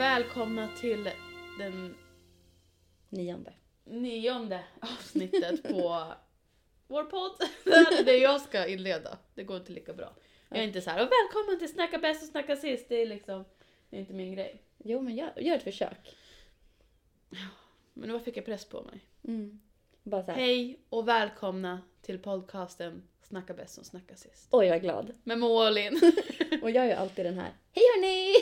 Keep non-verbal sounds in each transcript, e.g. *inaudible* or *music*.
Välkomna till den Nionde. nionde avsnittet *laughs* på vår podd. *laughs* Det är jag ska inleda. Det går inte lika bra. Jag är inte så här, och välkommen till Snacka bäst och snacka sist. Det är liksom, det är inte min grej. Jo, men gör, gör ett försök. Men nu fick jag press på mig. Mm. Bara så här. Hej och välkomna till podcasten Snacka bäst och snacka sist. Oj, jag är glad. Med Moa *laughs* och jag gör alltid den här. Hej hörni!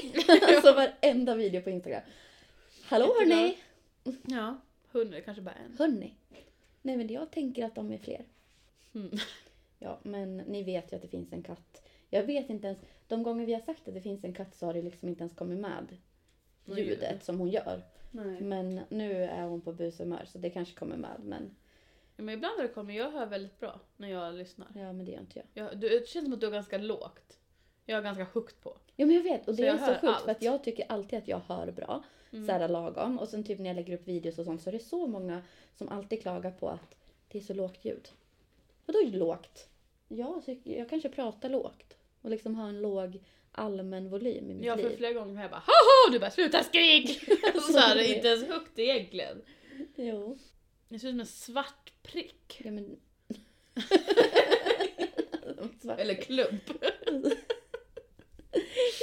*laughs* alltså varenda video på Instagram. Hallå Jätteglad. hörni! Ja, hundra kanske bara en. Hörni. Nej men jag tänker att de är fler. Mm. *laughs* Ja, men ni vet ju att det finns en katt. Jag vet inte ens, de gånger vi har sagt att det finns en katt så har det liksom inte ens kommit med ljudet som hon gör. Nej. Men nu är hon på bushumör så det kanske kommer med. Men Ja, Men ibland har det kommit, jag hör väldigt bra när jag lyssnar. ja, men det gör inte jag. Jag, du, det känns som att du har ganska lågt. Jag har ganska högt på. Ja men jag vet och Så det jag är så sjukt för allt. att jag tycker alltid att jag hör bra. Mm. Så här lagom. Och sen typ när jag lägger upp videos och sånt så är det så många som alltid klagar på att det är så lågt ljud. Vadå lågt? Tycker, jag kanske pratar lågt. Och liksom har en låg allmän volym i mitt Ja, för liv. flera gånger har jag bara haha du bara sluta skrik! *laughs* så här, inte ens högt egentligen. Jo. Det ser ut som en svart prick. Ja, men... svart. *laughs* Eller klump. *laughs*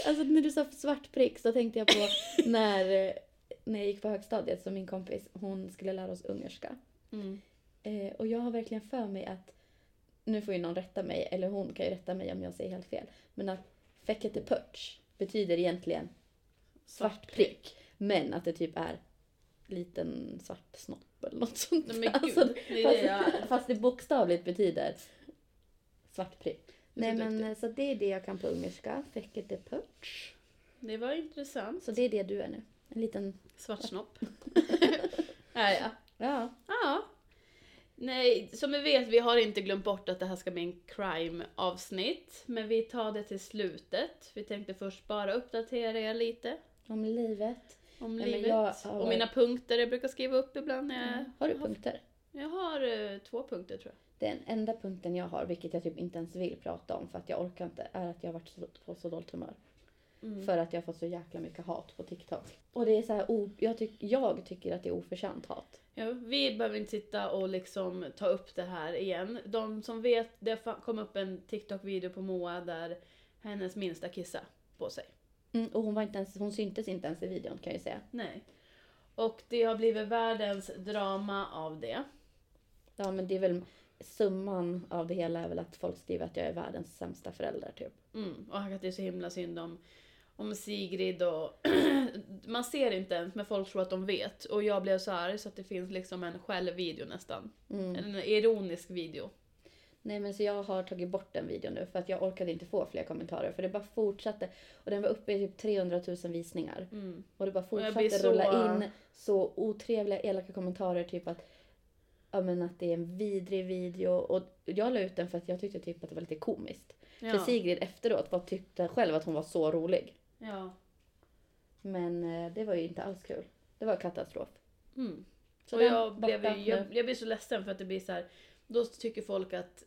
Alltså när du sa svart prick så tänkte jag på när, eh, när jag gick på högstadiet så min kompis hon skulle lära oss ungerska. Mm. Eh, och jag har verkligen för mig att, nu får ju någon rätta mig, eller hon kan ju rätta mig om jag säger helt fel, men att fäckete putsch betyder egentligen svart prick, men att det typ är liten svart snopp eller något sånt. Nej men Alltså, gud, det är det jag fast, är. fast det bokstavligt betyder svart prick. Nej så men så det är det jag kan på ungerska, fäckete putsch. Det var intressant. Så det är det du är nu. En liten, Svart snopp. *laughs* *laughs* ja, ja. ja. Ja. Nej, som vi vet, vi har inte glömt bort att det här ska bli en crime-avsnitt. Men vi tar det till slutet. Vi tänkte först bara uppdatera er lite Om livet. Om Nej, livet. har- Och mina punkter jag brukar skriva upp ibland när jag... Har du punkter? Jag har eh, två punkter tror jag. Den enda punkten jag har, vilket jag typ inte ens vill prata om för att jag orkar inte, är att jag har varit så, på så dåligt humör. Mm. För att jag har fått så jäkla mycket hat på TikTok. Och det är så här, o, jag, tyck, jag tycker att det är oförtjänt hat. Ja, vi behöver inte sitta och liksom ta upp det här igen. De som vet, det kom upp en TikTok-video på Moa där hennes minsta kissa på sig. Mm, och hon, var inte ens, hon syntes inte ens i videon kan jag ju säga. Nej. Och det har blivit världens drama av det. Ja men det är väl summan av det hela är väl att folk skriver att jag är världens sämsta förälder typ. Mm. Och att det är så himla synd om, om Sigrid och... *clears throat* Man ser inte ens men folk tror att de vet. Och jag blev så arg så att det finns liksom en självvideo nästan. Mm. En ironisk video. Nej men så jag har tagit bort den videon nu för att jag orkade inte få fler kommentarer för det bara fortsatte. Och den var uppe i typ 300 000 visningar. Mm. Och det bara fortsatte så- rulla in så otrevliga elaka kommentarer typ att Ja men att det är en vidrig video och jag la ut den för att jag tyckte typ att det var lite komiskt. För Ja. Sigrid efteråt var, tyckte själv att hon var så rolig. ja. Men eh, det var ju inte alls kul. Det var katastrof. Mm. Så och jag, blev, jag, jag blir så ledsen för att det blir så här. Då tycker folk att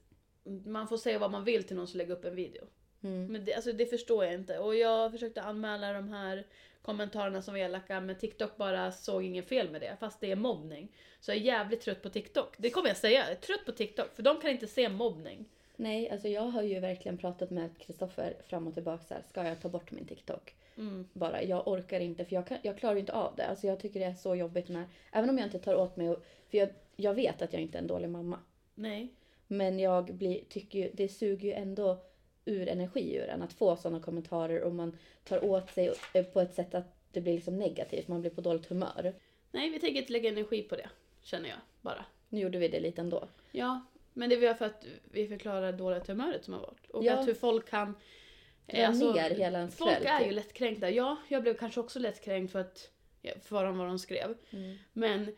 man får säga vad man vill till någon som lägger upp en video. Mm. Men det, alltså, det förstår jag inte. Och jag försökte anmäla de här kommentarerna som var elaka men TikTok bara såg ingen fel med det. Fast det är mobbning. Så jag är jävligt trött på TikTok. Det kommer jag säga. Jag är trött på TikTok för de kan inte se mobbning. Nej, alltså jag har ju verkligen pratat med Kristoffer fram och tillbaka så här, ska jag ta bort min TikTok? Mm. Bara, jag orkar inte för jag, kan, jag klarar inte av det. Alltså jag tycker det är så jobbigt när, även om jag inte tar åt mig, och, för jag, jag vet att jag inte är en dålig mamma. Nej. Men jag blir, tycker ju, det suger ju ändå ur energi ur en att få sådana kommentarer och man tar åt sig eh, på ett sätt att det blir liksom negativt, man blir på dåligt humör. Nej, vi tänker inte lägga energi på det. Känner jag bara. Nu gjorde vi det lite ändå. Ja, men det var för att vi förklarar dåligt humöret som har varit. Och Ja. att hur folk kan... Dra ner hela ens Folk kväll, är typ. ju lättkränkta. Ja, jag blev kanske också lättkränkt för att för vad de skrev. Men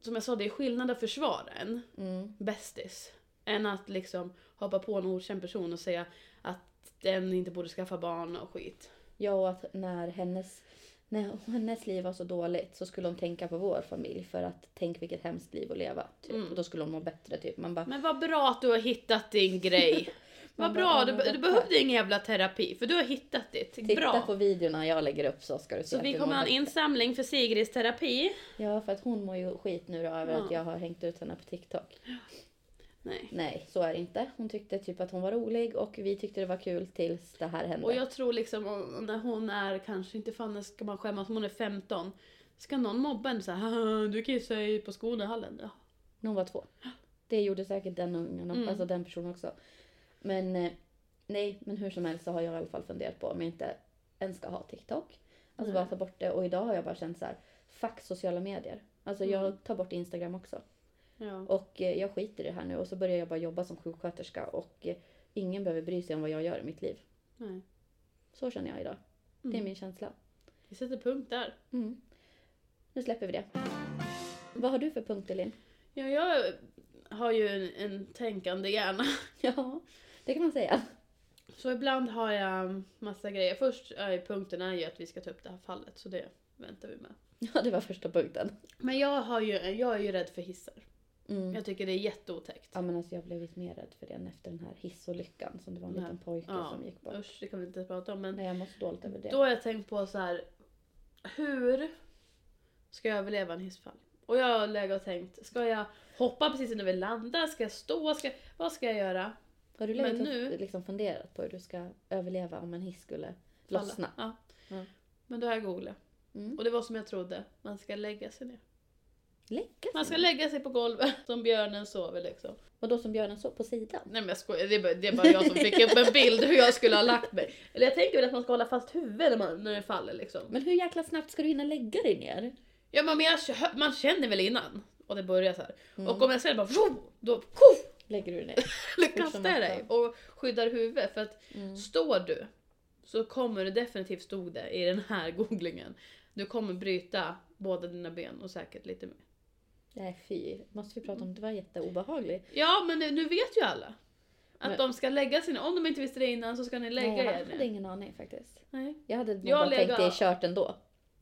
som jag sa, det är skillnad att försvara en Mm. bästis. Än att liksom hoppa på en okänd person och säga att den inte borde skaffa barn och skit. Ja, och att när hennes när hennes liv var så dåligt så skulle hon tänka på vår familj för att tänk vilket hemskt liv att leva. Typ. Mm. Och då skulle hon må bättre typ. Man bara, Men vad bra att du har hittat din grej. *laughs* vad bara, bra, ja, du, du behövde ingen jävla terapi för du har hittat ditt. titta Bra. på videorna jag lägger upp så ska du se Så vi kommer ha en insamling för Sigrids terapi. Ja, för att hon mår ju skit nu då över Ja. att jag har hängt ut henne på TikTok. Nej. Nej, så är det inte. Hon tyckte typ att hon var rolig och vi tyckte det var kul tills det här hände. Och jag tror liksom om- när hon är kanske inte fan ska man skämmas om hon är 15. Ska någon mobba henne såhär "Haha, du kissar ju på skon i hallen. Ja. När hon var två. Det gjorde säkert den ungen, Mm. alltså den personen också. Men eh, nej, men hur som helst så har jag i alla fall funderat på om jag inte ens ska ha TikTok. Alltså Nej. bara ta bort det. Och idag har jag bara känt så här, fuck sociala medier. Alltså Mm. jag tar bort Instagram också. Ja. Och eh, jag skiter i det här nu och så börjar jag bara jobba som sjuksköterska och eh, ingen behöver bry sig om vad jag gör i mitt liv. Nej. Så känner jag idag. Det är Mm. min känsla. Vi sätter punkt där. Mm. Nu släpper vi det. Vad har du för punkt Elin? Ja, jag har ju en, en tänkande hjärna. *laughs* Ja, det kan man säga. Så ibland har jag massa grejer. Först är punkten är ju att vi ska ta upp det här fallet, så det väntar vi med. Ja, det var första punkten. Men jag, har ju, jag är ju rädd för hissar. Mm. Jag tycker det är jätteotäckt. Ja men alltså jag blev lite mer rädd för den efter den här hissolyckan som det var en Nej. liten pojke Ja, som gick bort. Usch, det kan vi inte prata om. Men Nej jag mår så dåligt över det. då har jag tänkt på så här. Hur ska jag överleva en hissfall? Och jag har legat och tänkt, ska jag hoppa precis när vi landar? Ska jag stå? Ska, vad ska jag göra? har du men legat nu- och liksom funderat på hur du ska överleva om en hiss skulle lossna? Ja. Ja. Men då har jag googlat. Mm. Och det var som jag trodde. Man ska lägga sig ner. Lägga Man ska sig. lägga sig på golvet *laughs* som björnen sover liksom. Och då som björnen så på sidan? Nej men jag skojar, det är bara, det är bara jag som fick upp en bild hur jag skulle ha lagt mig. Eller jag tänker väl att man ska hålla fast huvudet när, man, när det faller liksom. Men hur jäkla snabbt ska du hinna lägga dig ner? Ja men jag, man känner väl innan. Och det börjar så här. Mm. Och om jag säger bara då koff, Lägger du dig ner? *laughs* eller Fort som kastar jag dig och skyddar huvudet. För att Mm. står du så kommer du definitivt, stod det i den här *laughs* googlingen, du kommer bryta båda dina ben och säkert lite mer. Nej fy, måste vi prata om det var jätteobehagligt. Ja men nu, vet ju alla. Att Men- de ska lägga sig ner. Om de inte visste det innan så ska ni lägga Nej, jag er hade ingen aning faktiskt. Nej. Jag hade nog Jag bara tänkt lägger- det är kört ändå.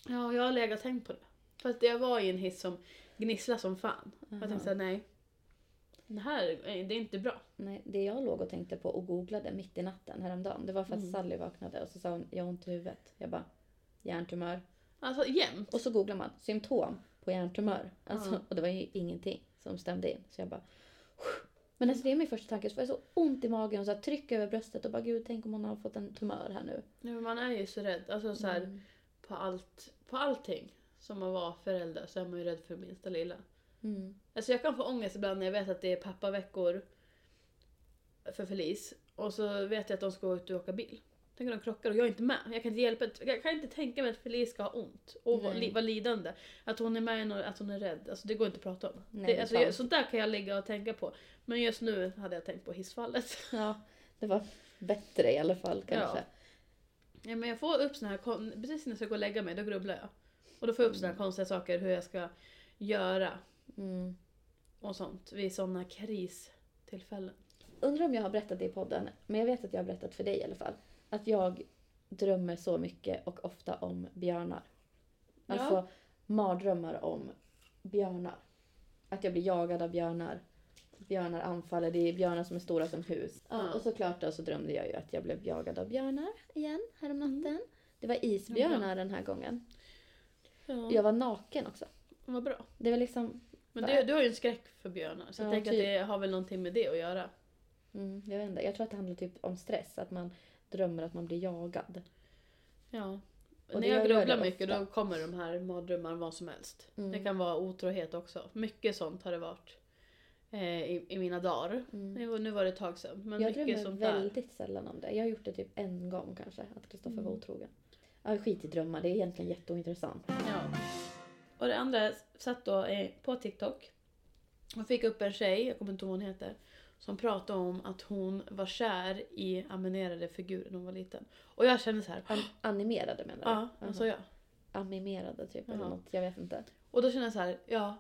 Ja, jag har legat och tänkt på det. För att jag var i en hiss som gnisslade som fan. Jag Aha. tänkte såhär, nej. Det här är- det är inte bra. Nej, det jag låg och tänkte på och googlade mitt i natten häromdagen, det var för att Mm. Sally vaknade och så sa hon jag har ont i huvudet. Jag bara hjärntumör. Alltså jämt. Och så googlar man symptom på hjärntumör. Alltså, Ja. Och det var ju ingenting som stämde in. Så jag bara men alltså det är min första tanke. Så får jag så ont i magen och så tryck över bröstet och bara gud tänk om hon har fått en tumör här nu. Nej, men man är ju så rädd. Alltså så här, Mm. på, allt, på allting. Som att vara förälder så är man ju rädd för minsta lilla. Mm. Alltså jag kan få ångest ibland när jag vet att det är pappaveckor för Felice. Och så vet jag att de ska ut och åka bil. Tänk om de krockar och jag är inte med. Jag kan inte hjälpa. Jag kan inte tänka mig att Felice ska ha ont och vara li, vara lidande. Att hon är med något, att hon är rädd. Alltså det går inte att prata om. Nej, det, alltså, jag, sånt där kan jag ligga och tänka på. Men just nu hade jag tänkt på hissfallet. *laughs* Ja, det var bättre i alla fall kanske. Ja, men jag får upp såna här, precis när jag ska gå och lägga mig, då grubblar jag. Och då får jag upp såna här konstiga saker hur jag ska göra Mm. och sånt vid såna kristillfällen. Undrar om jag har berättat det i podden, men jag vet att jag har berättat för dig i alla fall. Att jag drömmer så mycket och ofta om björnar. Ja. Alltså mardrömmar om björnar. Att jag blir jagad av björnar. Björnar anfaller, det är björnar som är stora som hus. Ja, Ja. och såklart då så drömde jag ju att jag blev jagad av björnar igen häromnatten. Det var isbjörnar den här gången. Ja, Jag var naken också. vad bra. Det var liksom, Men du, du har ju en skräck för björnar, så jag Ja, tänker typ. att det har väl någonting med det att göra. mm, jag vet inte, jag tror att det handlar typ om stress. Att man drömmer att man blir jagad. Ja. Och När jag grubblar mycket då kommer de här mardrömmarna vad som helst. Mm. Det kan vara otrohet också. Mycket sånt har det varit eh, i, i mina dagar. Mm. Nu, var- var det ett tag sedan. Men jag mycket drömmer väldigt sällan om det. Jag har gjort det typ en gång kanske, att Kristoffer var Mm. otrogen. Ja, skit i drömmar, det är egentligen jätteointressant. Ja. Och det andra satt då eh, på TikTok och fick upp en tjej, jag kommer inte ihåg vad hon heter, som pratade om att hon var kär i animerade figurer när hon var liten. Och jag kände så här. An- animerade menar du? Ja, Jaha. alltså jag. Animerade typ, eller något, jag vet inte. Och då kände jag så här, ja.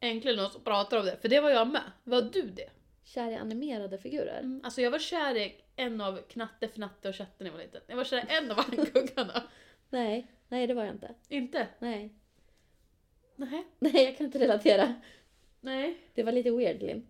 Äntligen någon som pratar om det, för det var jag med. Var du det? Kär i animerade figurer? Mm. Alltså jag var kär i en av Knatte, Fnatte och Chatte när jag var liten. Jag var kär i en av Ankuggarna. *laughs* Nej, Nej, det var jag inte. Inte? Nej. Nej. Nej, jag kan inte relatera. Nej. Det var lite weird, Linn.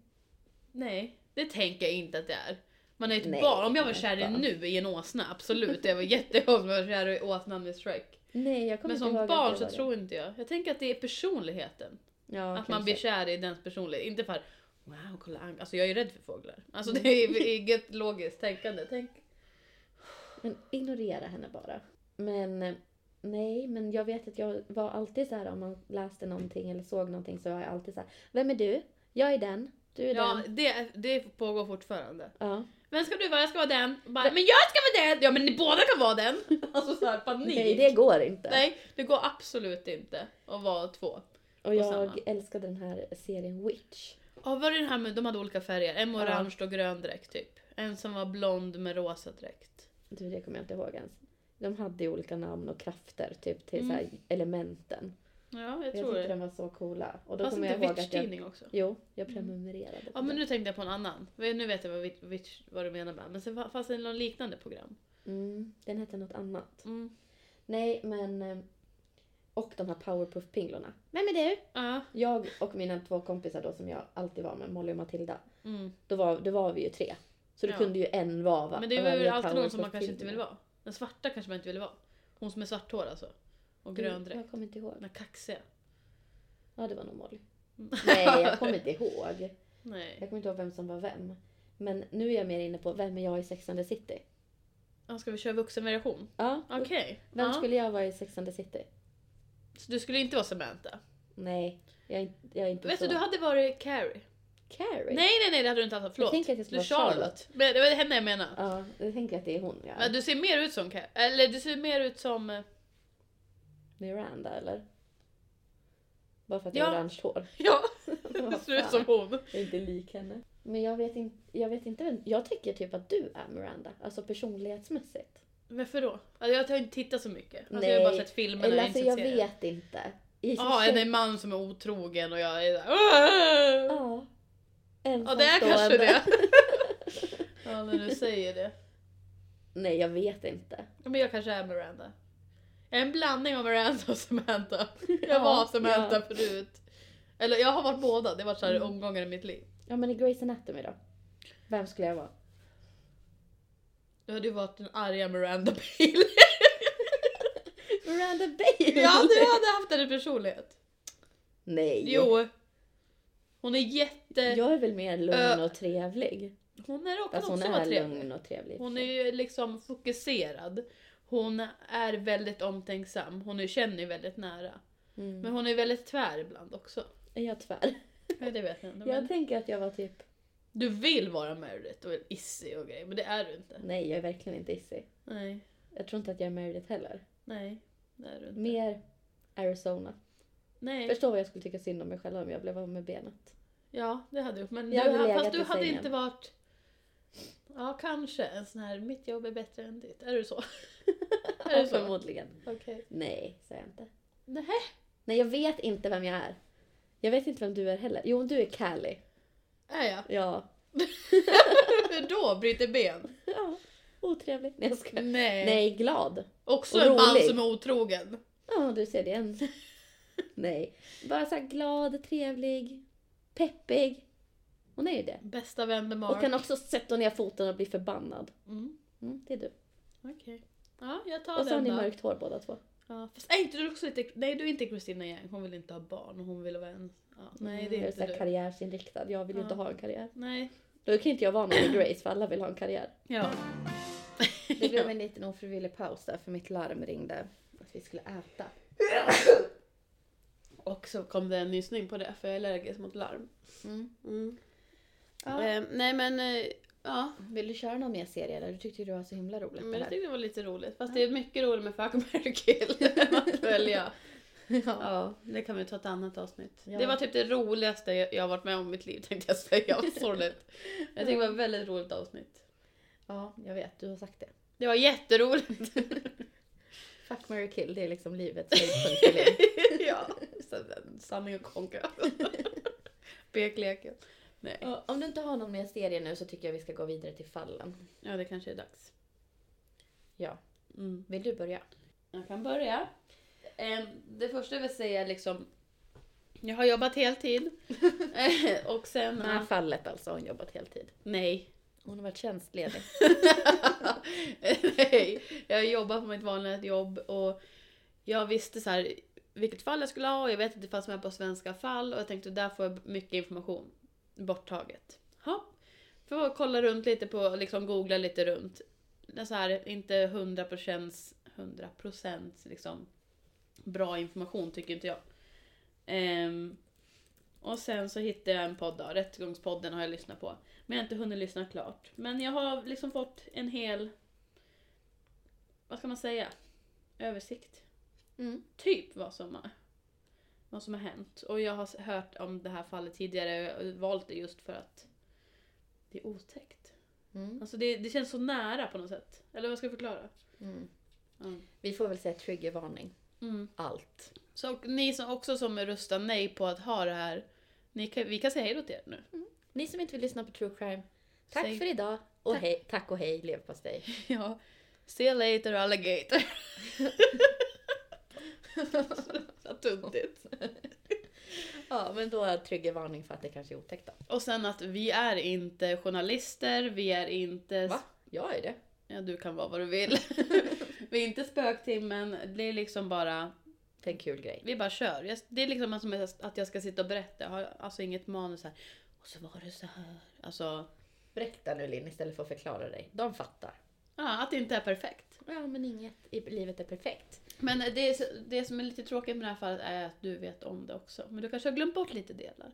Nej. Det tänker jag inte att det är. Man är ett Nej, barn. Om jag var kär i nu i en åsna, absolut. Jag var jätteglad om jag var kär i åsnan med Shrek. Nej, jag kommer Men som barn så tror inte jag. Jag tänker att det är personligheten. Ja, att man blir kär i dens personlighet. Inte för wow, kolla Ang-" Alltså jag är ju rädd för fåglar. Alltså det är *laughs* inget logiskt tänkande. Tänk. Men ignorera henne bara. Men nej, men jag vet att jag var alltid så här om man läste någonting eller såg någonting så var jag alltid så här. Vem är du? Jag är den. Du är Ja, den. det, det pågår fortfarande. Ja. Vem ska du vara? Jag ska vara den. Bara, men jag ska vara den! Ja men ni båda kan vara den! *laughs* Alltså såhär panik. Nej, det går inte. Nej, det går absolut inte att vara två. Och jag samma. älskade den här serien Witch. Ja, var det den här med, de hade olika färger. En med Ja. orange och grön dräkt typ. En som var blond med rosa dräkt. Du, det kommer jag inte ihåg ens. De hade olika namn och krafter typ till Mm. så här elementen. Ja, jag Jag, tror tyckte det. den var så coola. Och då kommer inte jag att jag... Witch-tidning också. Jo, jag prenumererade på Ja men nu tänkte jag på en annan. Nu vet jag vad, Witch- vad du menar med. Men sen fanns det någon liknande program. Mm, den hette något annat. Mm. Nej, men... eh, Och de här powerpuff-pinglorna. Vem är du? Ja. Jag och mina två kompisar då som jag alltid var med, Molly och Matilda. Mm. Då var, då var vi ju tre. Så då Ja. kunde ju en vara va? Men det varje väl alltid någon som man kanske inte Powerpuff-pingle. vill vara. Den svarta kanske man inte vill vara. Hon som är svarthårig alltså. Och grön dräkt. Jag kommer inte ihåg. Den kaxiga. Ja, det var nog Molly. Mm. Nej, jag kommer *laughs* inte ihåg. Nej. Jag kommer inte ihåg vem som var vem. Men nu är jag mer inne på vem är jag i Sex and the City? Ja, ska vi köra vuxenversion? Ja, Okej. vem Ja. skulle jag vara i Sex and the City? Så du skulle inte vara Samantha? Nej, jag är inte, jag är inte Vet så. du, du hade varit Carrie. Carrie? Nej, nej, nej, det hade du inte haft. Förlåt. Jag att jag skulle vara Charlotte. Charlotte. Det var henne jag menade. Ja, jag tänker att det är hon jag Men du ser mer ut som Carrie. Eller du ser mer ut som... Miranda eller? Bara för att Ja. jag har orange hår. *laughs* Ja, *laughs* Vad du ser ut fan. som hon. Jag är inte lik henne. Men jag vet, in, jag vet inte vem, Jag tycker typ att du är Miranda. Alltså personlighetsmässigt. Varför då? Alltså, jag har inte tittat så mycket. Alltså, Nej. Jag har bara sett filmerna. Eller alltså jag vet inte. I och för Ja, sig- en man som är otrogen och jag är där. "Åh!" Ja. Ja, det är kanske Ensamstående. det. Ja, när du säger det. Nej, jag vet inte. Ja, Men jag kanske är Miranda. En blandning av Miranda och Samantha. *laughs* Jag Ja, var Samantha förut. Eller jag har varit båda, det har varit så här Mm. omgångar i mitt liv. Ja, men i Grey's Anatomy då? Vem skulle jag vara? Du hade ju varit den arga Miranda Bailey. *laughs* Miranda Bailey! Ja, du hade haft en personlighet. Nej. Jo. Hon är jätte... Jag är väl mer lugn och trevlig. Hon är också, Fast hon också vara är trevlig. lugn och trevlig. Hon är ju liksom fokuserad. Hon är väldigt omtänksam. Hon är, känner ju väldigt nära. Mm. Men hon är väldigt tvär ibland också. Är jag tvär? Nej, det vet jag inte. *laughs* Jag tänker att jag var typ... du vill vara Meredith och Issy och grejer, men det är du inte. Nej, jag är verkligen inte Issy. Nej, Jag tror inte att jag är Meredith heller. nej, det är du inte. Mer Arizona. Nej, Förstår vad jag skulle tycka synd om mig själv om jag blev av med benet. ja det hade du. Men du, fast du hade sängen. inte varit... Ja, kanske en sån här, mitt jobb är bättre än ditt. Är du så? *laughs* är det så? Förmodligen. Okej. Nej, säger jag inte. Nej. Nej, jag vet inte vem jag är. Jag vet inte vem du är heller. Jo, du är Callie. Är jag? Ja. *laughs* Hur då? Bryter ben? Ja. Otrevlig. Nej, jag skojar. Nej. Nej, glad. Också Och en man som är otrogen. Ja, du ser det. En... *laughs* Nej. Bara så glad, trevlig, peppig. Hon är ju det. Bästa vän med Mark. Och kan också sätta ner foten och bli förbannad. Mm. Mm, det är du. Okej. Ja, jag tar Och så har den ni då. mörkt hår båda två. Ja, fast är inte du också lite... Nej, du är inte Christina Yang. Hon vill inte ha barn. Hon vill vara en... Ja, nej, det jag är så inte du. karriärsinriktad. Jag vill ju Ja. inte ha en karriär. Nej. Då kan inte jag vara någon i Grace för alla vill ha en karriär. Ja. *laughs* Det blev en liten ofrivillig paus där för mitt larm ringde att vi skulle äta. Och så kom det en nysning på det, för jag är allergisk mot larm. Mm. Eh, nej men, eh, ja. Vill du köra någon mer serie eller? Du tyckte ju det var så himla roligt Men det jag här. tyckte det var lite roligt. Fast det är mycket roligt med Fuck, marry, kill att välja. Ja. Ja, det kan vi ta ett annat avsnitt. Ja. Det var typ det roligaste jag har varit med om i mitt liv tänkte jag säga. Vad sorgligt. Jag tycker det var ett väldigt roligt avsnitt. ja, jag vet. Du har sagt det. Det var jätteroligt. *laughs* Fuck, marry, kill. Det är liksom livets höjdpunkt *laughs* ja, sanning och konkurrens. *laughs* Bekleken. Nej. Ja, Om du inte har någon mer serie nu så tycker jag vi ska gå vidare till fallen. Ja, det kanske är dags. Ja. Mm. Vill du börja? Jag kan börja. Em, Det första jag vill säga är liksom, jag har jobbat heltid. *laughs* *laughs* Och sen... Det här fallet alltså har hon jobbat heltid. Nej. Hon har varit tjänstledig. *laughs* Nej, jag jobbar på mitt vanliga jobb och jag visste så här vilket fall jag skulle ha och jag vet att det fanns med på svenska fall och jag tänkte där får jag mycket information borttaget. Ja. Får kolla runt lite på, liksom googla lite runt. Så här, inte 100% 100% liksom bra information tycker inte jag. Ehm, och sen så hittade jag en podd då, Rättegångspodden har jag lyssnat på. Men jag har inte hunnit lyssna klart. Men jag har liksom fått en hel, vad ska man säga, översikt. Mm. Typ vad som vad som har hänt. Och jag har hört om det här fallet tidigare och valt det just för att det är otäckt. Mm. Alltså det, det känns så nära på något sätt. Eller vad ska jag förklara? Mm. Mm. Vi får väl säga triggervarning. Mm. Allt. Så ni som också som röstar nej på att ha det här, ni kan, vi kan säga hej då till er nu. Ni som inte vill lyssna på true crime. Tack Säg- för idag. Och Tack. hej, tack och hej leverpastej. *laughs* Ja. See you later alligator. *laughs* *laughs* så tuntigt. *laughs* Ja, men då är triggervarning för att det kanske är otäckt då. Och sen att vi är inte journalister, vi är inte... Va? Jag är det. Ja, du kan vara vad du vill. *laughs* vi är inte spöktimmen, det är liksom bara... Det är en kul grej. Vi bara kör. Det är liksom som att jag ska sitta och berätta. Jag har alltså inget manus här. Och så var det så här. Alltså, Berätta nu Linn istället för att förklara dig. De fattar. ja, att det inte är perfekt. Ja, men inget i livet är perfekt. Men det, det som är lite tråkigt med det här fallet är att du vet om det också. Men du kanske har glömt bort lite delar.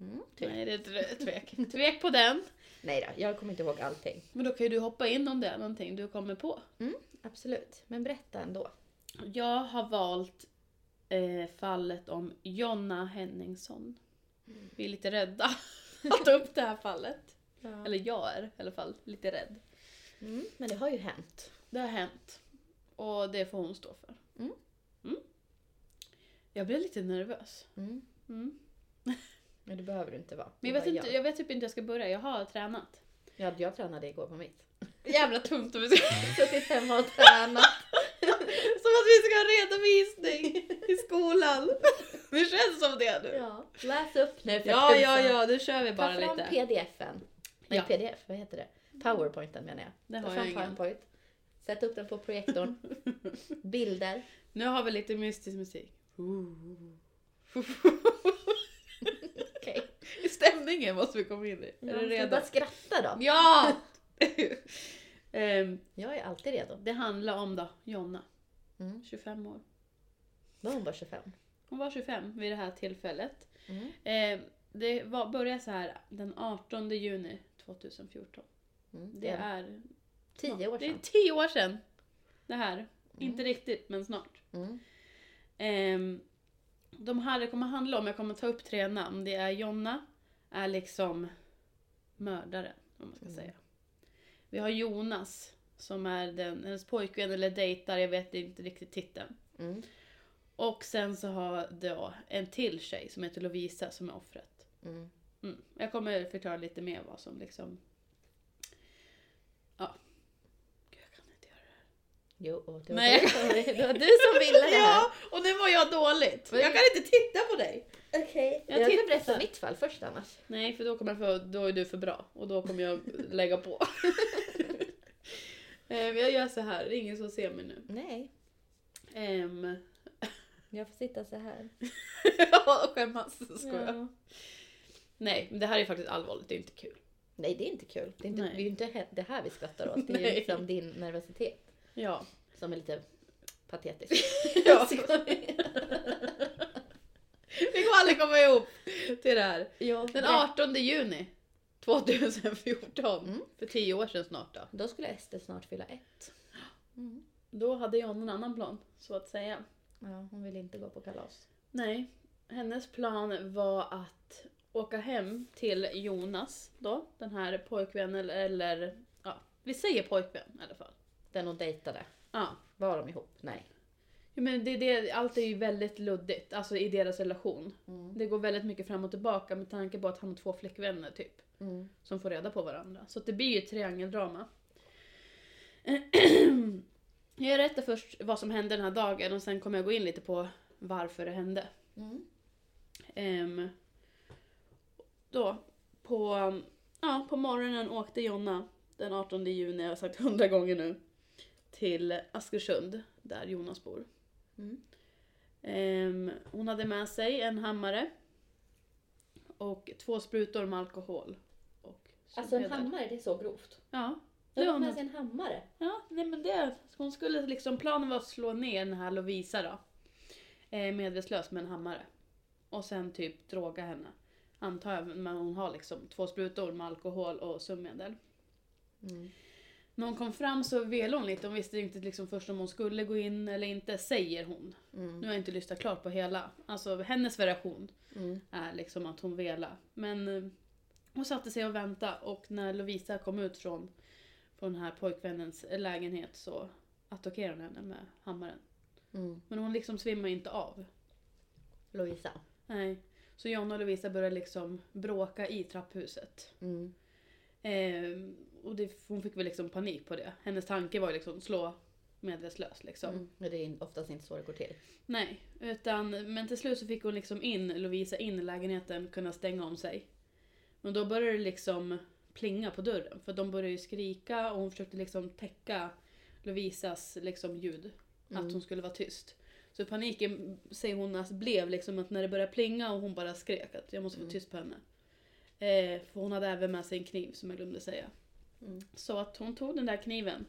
Mm, typ. Nej, det är tvek. tvek på den. Nej då, jag kommer inte ihåg allting. Men då kan ju du hoppa in om det är någonting du kommer på. Absolut, men berätta ändå. Jag har valt eh, fallet om Jonna Henningsson. Vi är lite rädda *laughs* att ta upp det här fallet. Ja. Eller jag är i alla fall lite rädd. Mm, men det har ju hänt. Det har hänt. Och det får hon stå för. Mm. Mm. Jag blev lite nervös. Mm. Mm. *laughs* Men det behöver du inte vara. Men jag vet, inte, jag vet typ inte hur jag ska börja. Jag har tränat. Ja, jag tränade igår på mitt. *laughs* Jävla tungt om vi ska... *laughs* Suttit hemma och tränat. Som att vi ska ha redovisning i skolan. Det känns som det nu. Ja, läs upp nu för Ja, ja, ja, nu kör vi bara Ta fram lite. pdf-en. Nej, Ja. pdf, vad heter det? Powerpointen menar jag. Det Ta har fram jag ingen. powerpoint. Sätt upp den på projektorn. Bilder. Nu har vi lite mystisk musik. I stämningen måste vi komma in i. Ja, är du redo? bara skratta då? Ja! *laughs* Ehm, Jag är alltid redo. det handlar om då Jonna, Mm. 25 år. Är hon bara 25. Hon var 25 vid det här tillfället. Mm. Ehm, det var, började så här den 18 juni 2014. Mm. Det är, tio år det är sedan. 10 år sedan. Det här. Inte riktigt, men snart. Mm. Ehm, de här det kommer handla om, jag kommer ta upp tre namn. Det är Jonna, är liksom mördaren, om man ska Mm. säga. Vi har Jonas, som är den, hennes pojkvän eller dejtar, jag vet inte riktigt titeln. Mm. Och sen så har då en till tjej som heter Lovisa som är offret. Mm. Mm. Jag kommer förklara lite mer vad som liksom... Ja. Gud, jag kan inte göra det här. Jo, och det var, Nej. Du, *laughs* det var du som ville det här. Ja, och nu var jag dåligt. Men- Jag kan inte titta på dig. Okej. Jag Jag, ska tittar. berätta mitt fall först annars. Nej, för då, kommer jag få, då är du för bra och då kommer jag lägga på. *laughs* Ehm, jag gör så här, det är ingen som ser mig nu. Nej, Ehm, jag får sitta så här. *laughs* Ja, och skämmas. Skojar. Ja. Nej, men det här är faktiskt allvarligt, det är inte kul. Nej, det är inte kul. Det är, inte, det är ju inte det här vi skrattar åt. Det är ju liksom din nervositet Ja. som är lite patetisk. *laughs* ja. *laughs* *laughs* Vi kommer aldrig komma ihop till det här. ja, Den 18 juni 2014, Mm. för tio år sedan snart då. Då skulle Ester snart fylla ett. Mm. Då hade jag en annan plan, så att säga. Ja, hon vill inte gå på kalas. Nej, hennes plan var att åka hem till Jonas då, den här pojkvännen eller, ja, vi säger pojkvän i alla fall. Den hon dejtade. Ja. Var de ihop? Nej. Ja, Men det, det, allt är ju väldigt luddigt, alltså i deras relation. Mm. Det går väldigt mycket fram och tillbaka med tanke på att han har två flickvänner typ. Mm. Som får reda på varandra. Så det blir ju ett triangeldrama. *clears throat* Jag berättar först vad som hände den här dagen och sen kommer jag gå in lite på varför det hände. Mm. Ehm, då, på, ja, på morgonen åkte Jonna den 18 juni, jag har sagt hundra gånger nu, till Askersund där Jonas bor. Mm. Ehm, hon hade med sig en hammare och två sprutor med alkohol. Och Alltså en hammare, det är så grovt. Ja. Det var var med sig en hammare. Ja, nej men det, hon skulle liksom, planen var att slå ner den här Lovisa då. Eh, medvetslös med en hammare. Och sen typ droga henne. Antar jag, men hon har liksom två sprutor med alkohol och sömnmedel. Mm. När hon kom fram så velade hon lite, hon visste inte liksom först om hon skulle gå in eller inte, säger hon. Mm. Nu har jag inte lyssnat klart på hela. Alltså hennes version Mm. är liksom att hon velar. Men eh, hon satte sig och väntade och när Lovisa kom ut från, från den här pojkvännens lägenhet så attackerade hon henne med hammaren. Mm. Men hon liksom svimmar inte av. Lovisa. Nej. Så Jonna och Lovisa började liksom bråka i trapphuset. Mm. Eh, och det, hon fick väl liksom panik på det. Hennes tanke var ju liksom slå medvetslös liksom. Mm. Men det är oftast inte så det går till. Nej, utan, men till slut så fick hon liksom in Lovisa in i lägenheten, kunna stänga om sig. Men då började det liksom plinga på dörren, för de började ju skrika och hon försökte liksom täcka Lovisas liksom ljud, Mm. att hon skulle vara tyst. Så paniken, säger hon, alltså, blev liksom att när det började plinga och hon bara skrek att jag måste få Mm. tyst på henne. Eh, för hon hade även med sig en kniv som jag glömde säga. Mm. Så att hon tog den där kniven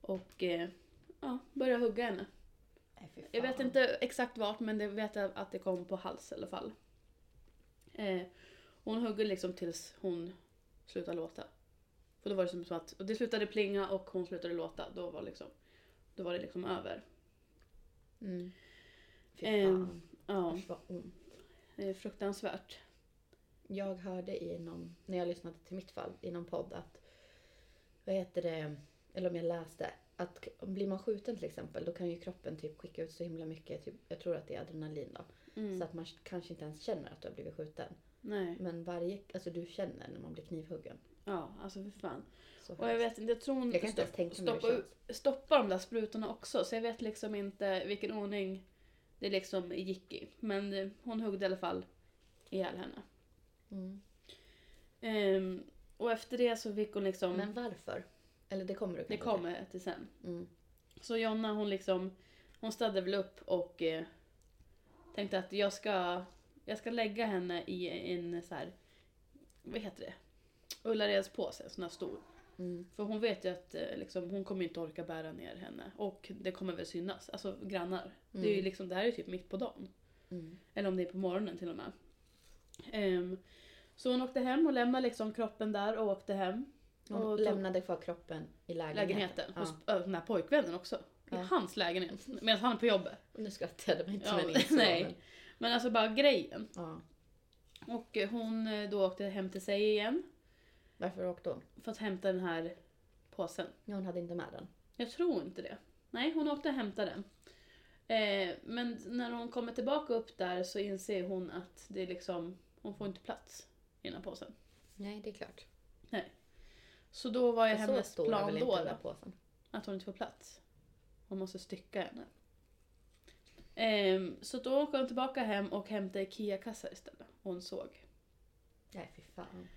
och eh, ja, började hugga henne. Nej, Jag vet inte exakt vart men det vet jag att det kom på hals i alla fall. Eh, hon hugger liksom tills hon slutar låta. För då var det som så att, och det slutade plinga och hon slutade låta. Då var, liksom, då var det liksom över. Mm. Fy Ehm, fan. Ja, Usch, vad ont. det är fruktansvärt. Jag hörde i någon, när jag lyssnade till mitt fall i någon podd att, vad heter det, eller om jag läste, att blir man skjuten till exempel då kan ju kroppen typ skicka ut så himla mycket, typ, jag tror att det är adrenalin då. Mm. Så att man kanske inte ens känner att du har blivit skjuten. Nej, Men varje, alltså du känner när man blir knivhuggen. ja alltså för fan. Så Och jag vet inte, jag tror hon Jag kan inte stoppa, stoppa de där sprutorna också. Så jag vet liksom inte vilken ordning det liksom gick i. Men eh, hon huggde i alla fall ihjäl henne. Mm. Ehm, och efter det så fick hon liksom... Men varför? Eller det kommer du det kanske kommer jag till sen. Mm. Så Jonna hon liksom... Hon stannade väl upp och eh, tänkte att jag ska, jag ska lägga henne i en så här... Vad heter det? Ullaredspåse, en sån här stor. Mm. För hon vet ju att eh, liksom, hon kommer inte orka bära ner henne. Och det kommer väl synas. Alltså grannar. Det, är ju Mm. liksom, det här är ju typ mitt på dagen. Mm. Eller om det är på morgonen till och med. Ehm, så hon åkte hem och lämnade liksom kroppen där och åkte hem. Hon Och lämnade kvar kroppen i lägenheten. lägenheten. Ja. Hos den här pojkvännen också. I Ja. hans lägenhet. Medan han är på jobbet. Nu skrattade jag inte Ja, men nej. Men, Men alltså bara grejen. ja. Och eh, hon eh, då åkte hem till sig igen. Varför åkte hon? För att hämta den här påsen. Ja, hon hade inte med den. Jag tror inte det. Nej, hon åkte och hämtade den. Eh, men när hon kommer tillbaka upp där så inser hon att det är liksom, hon får inte plats i den här påsen. Nej, det är klart. Så då var ju hennes plan då, inte då att hon inte får plats. Hon måste stycka henne. Ehm, så då åker hon tillbaka hem och hämtar Ikea-kassar istället. Hon såg. Nej, fy fan.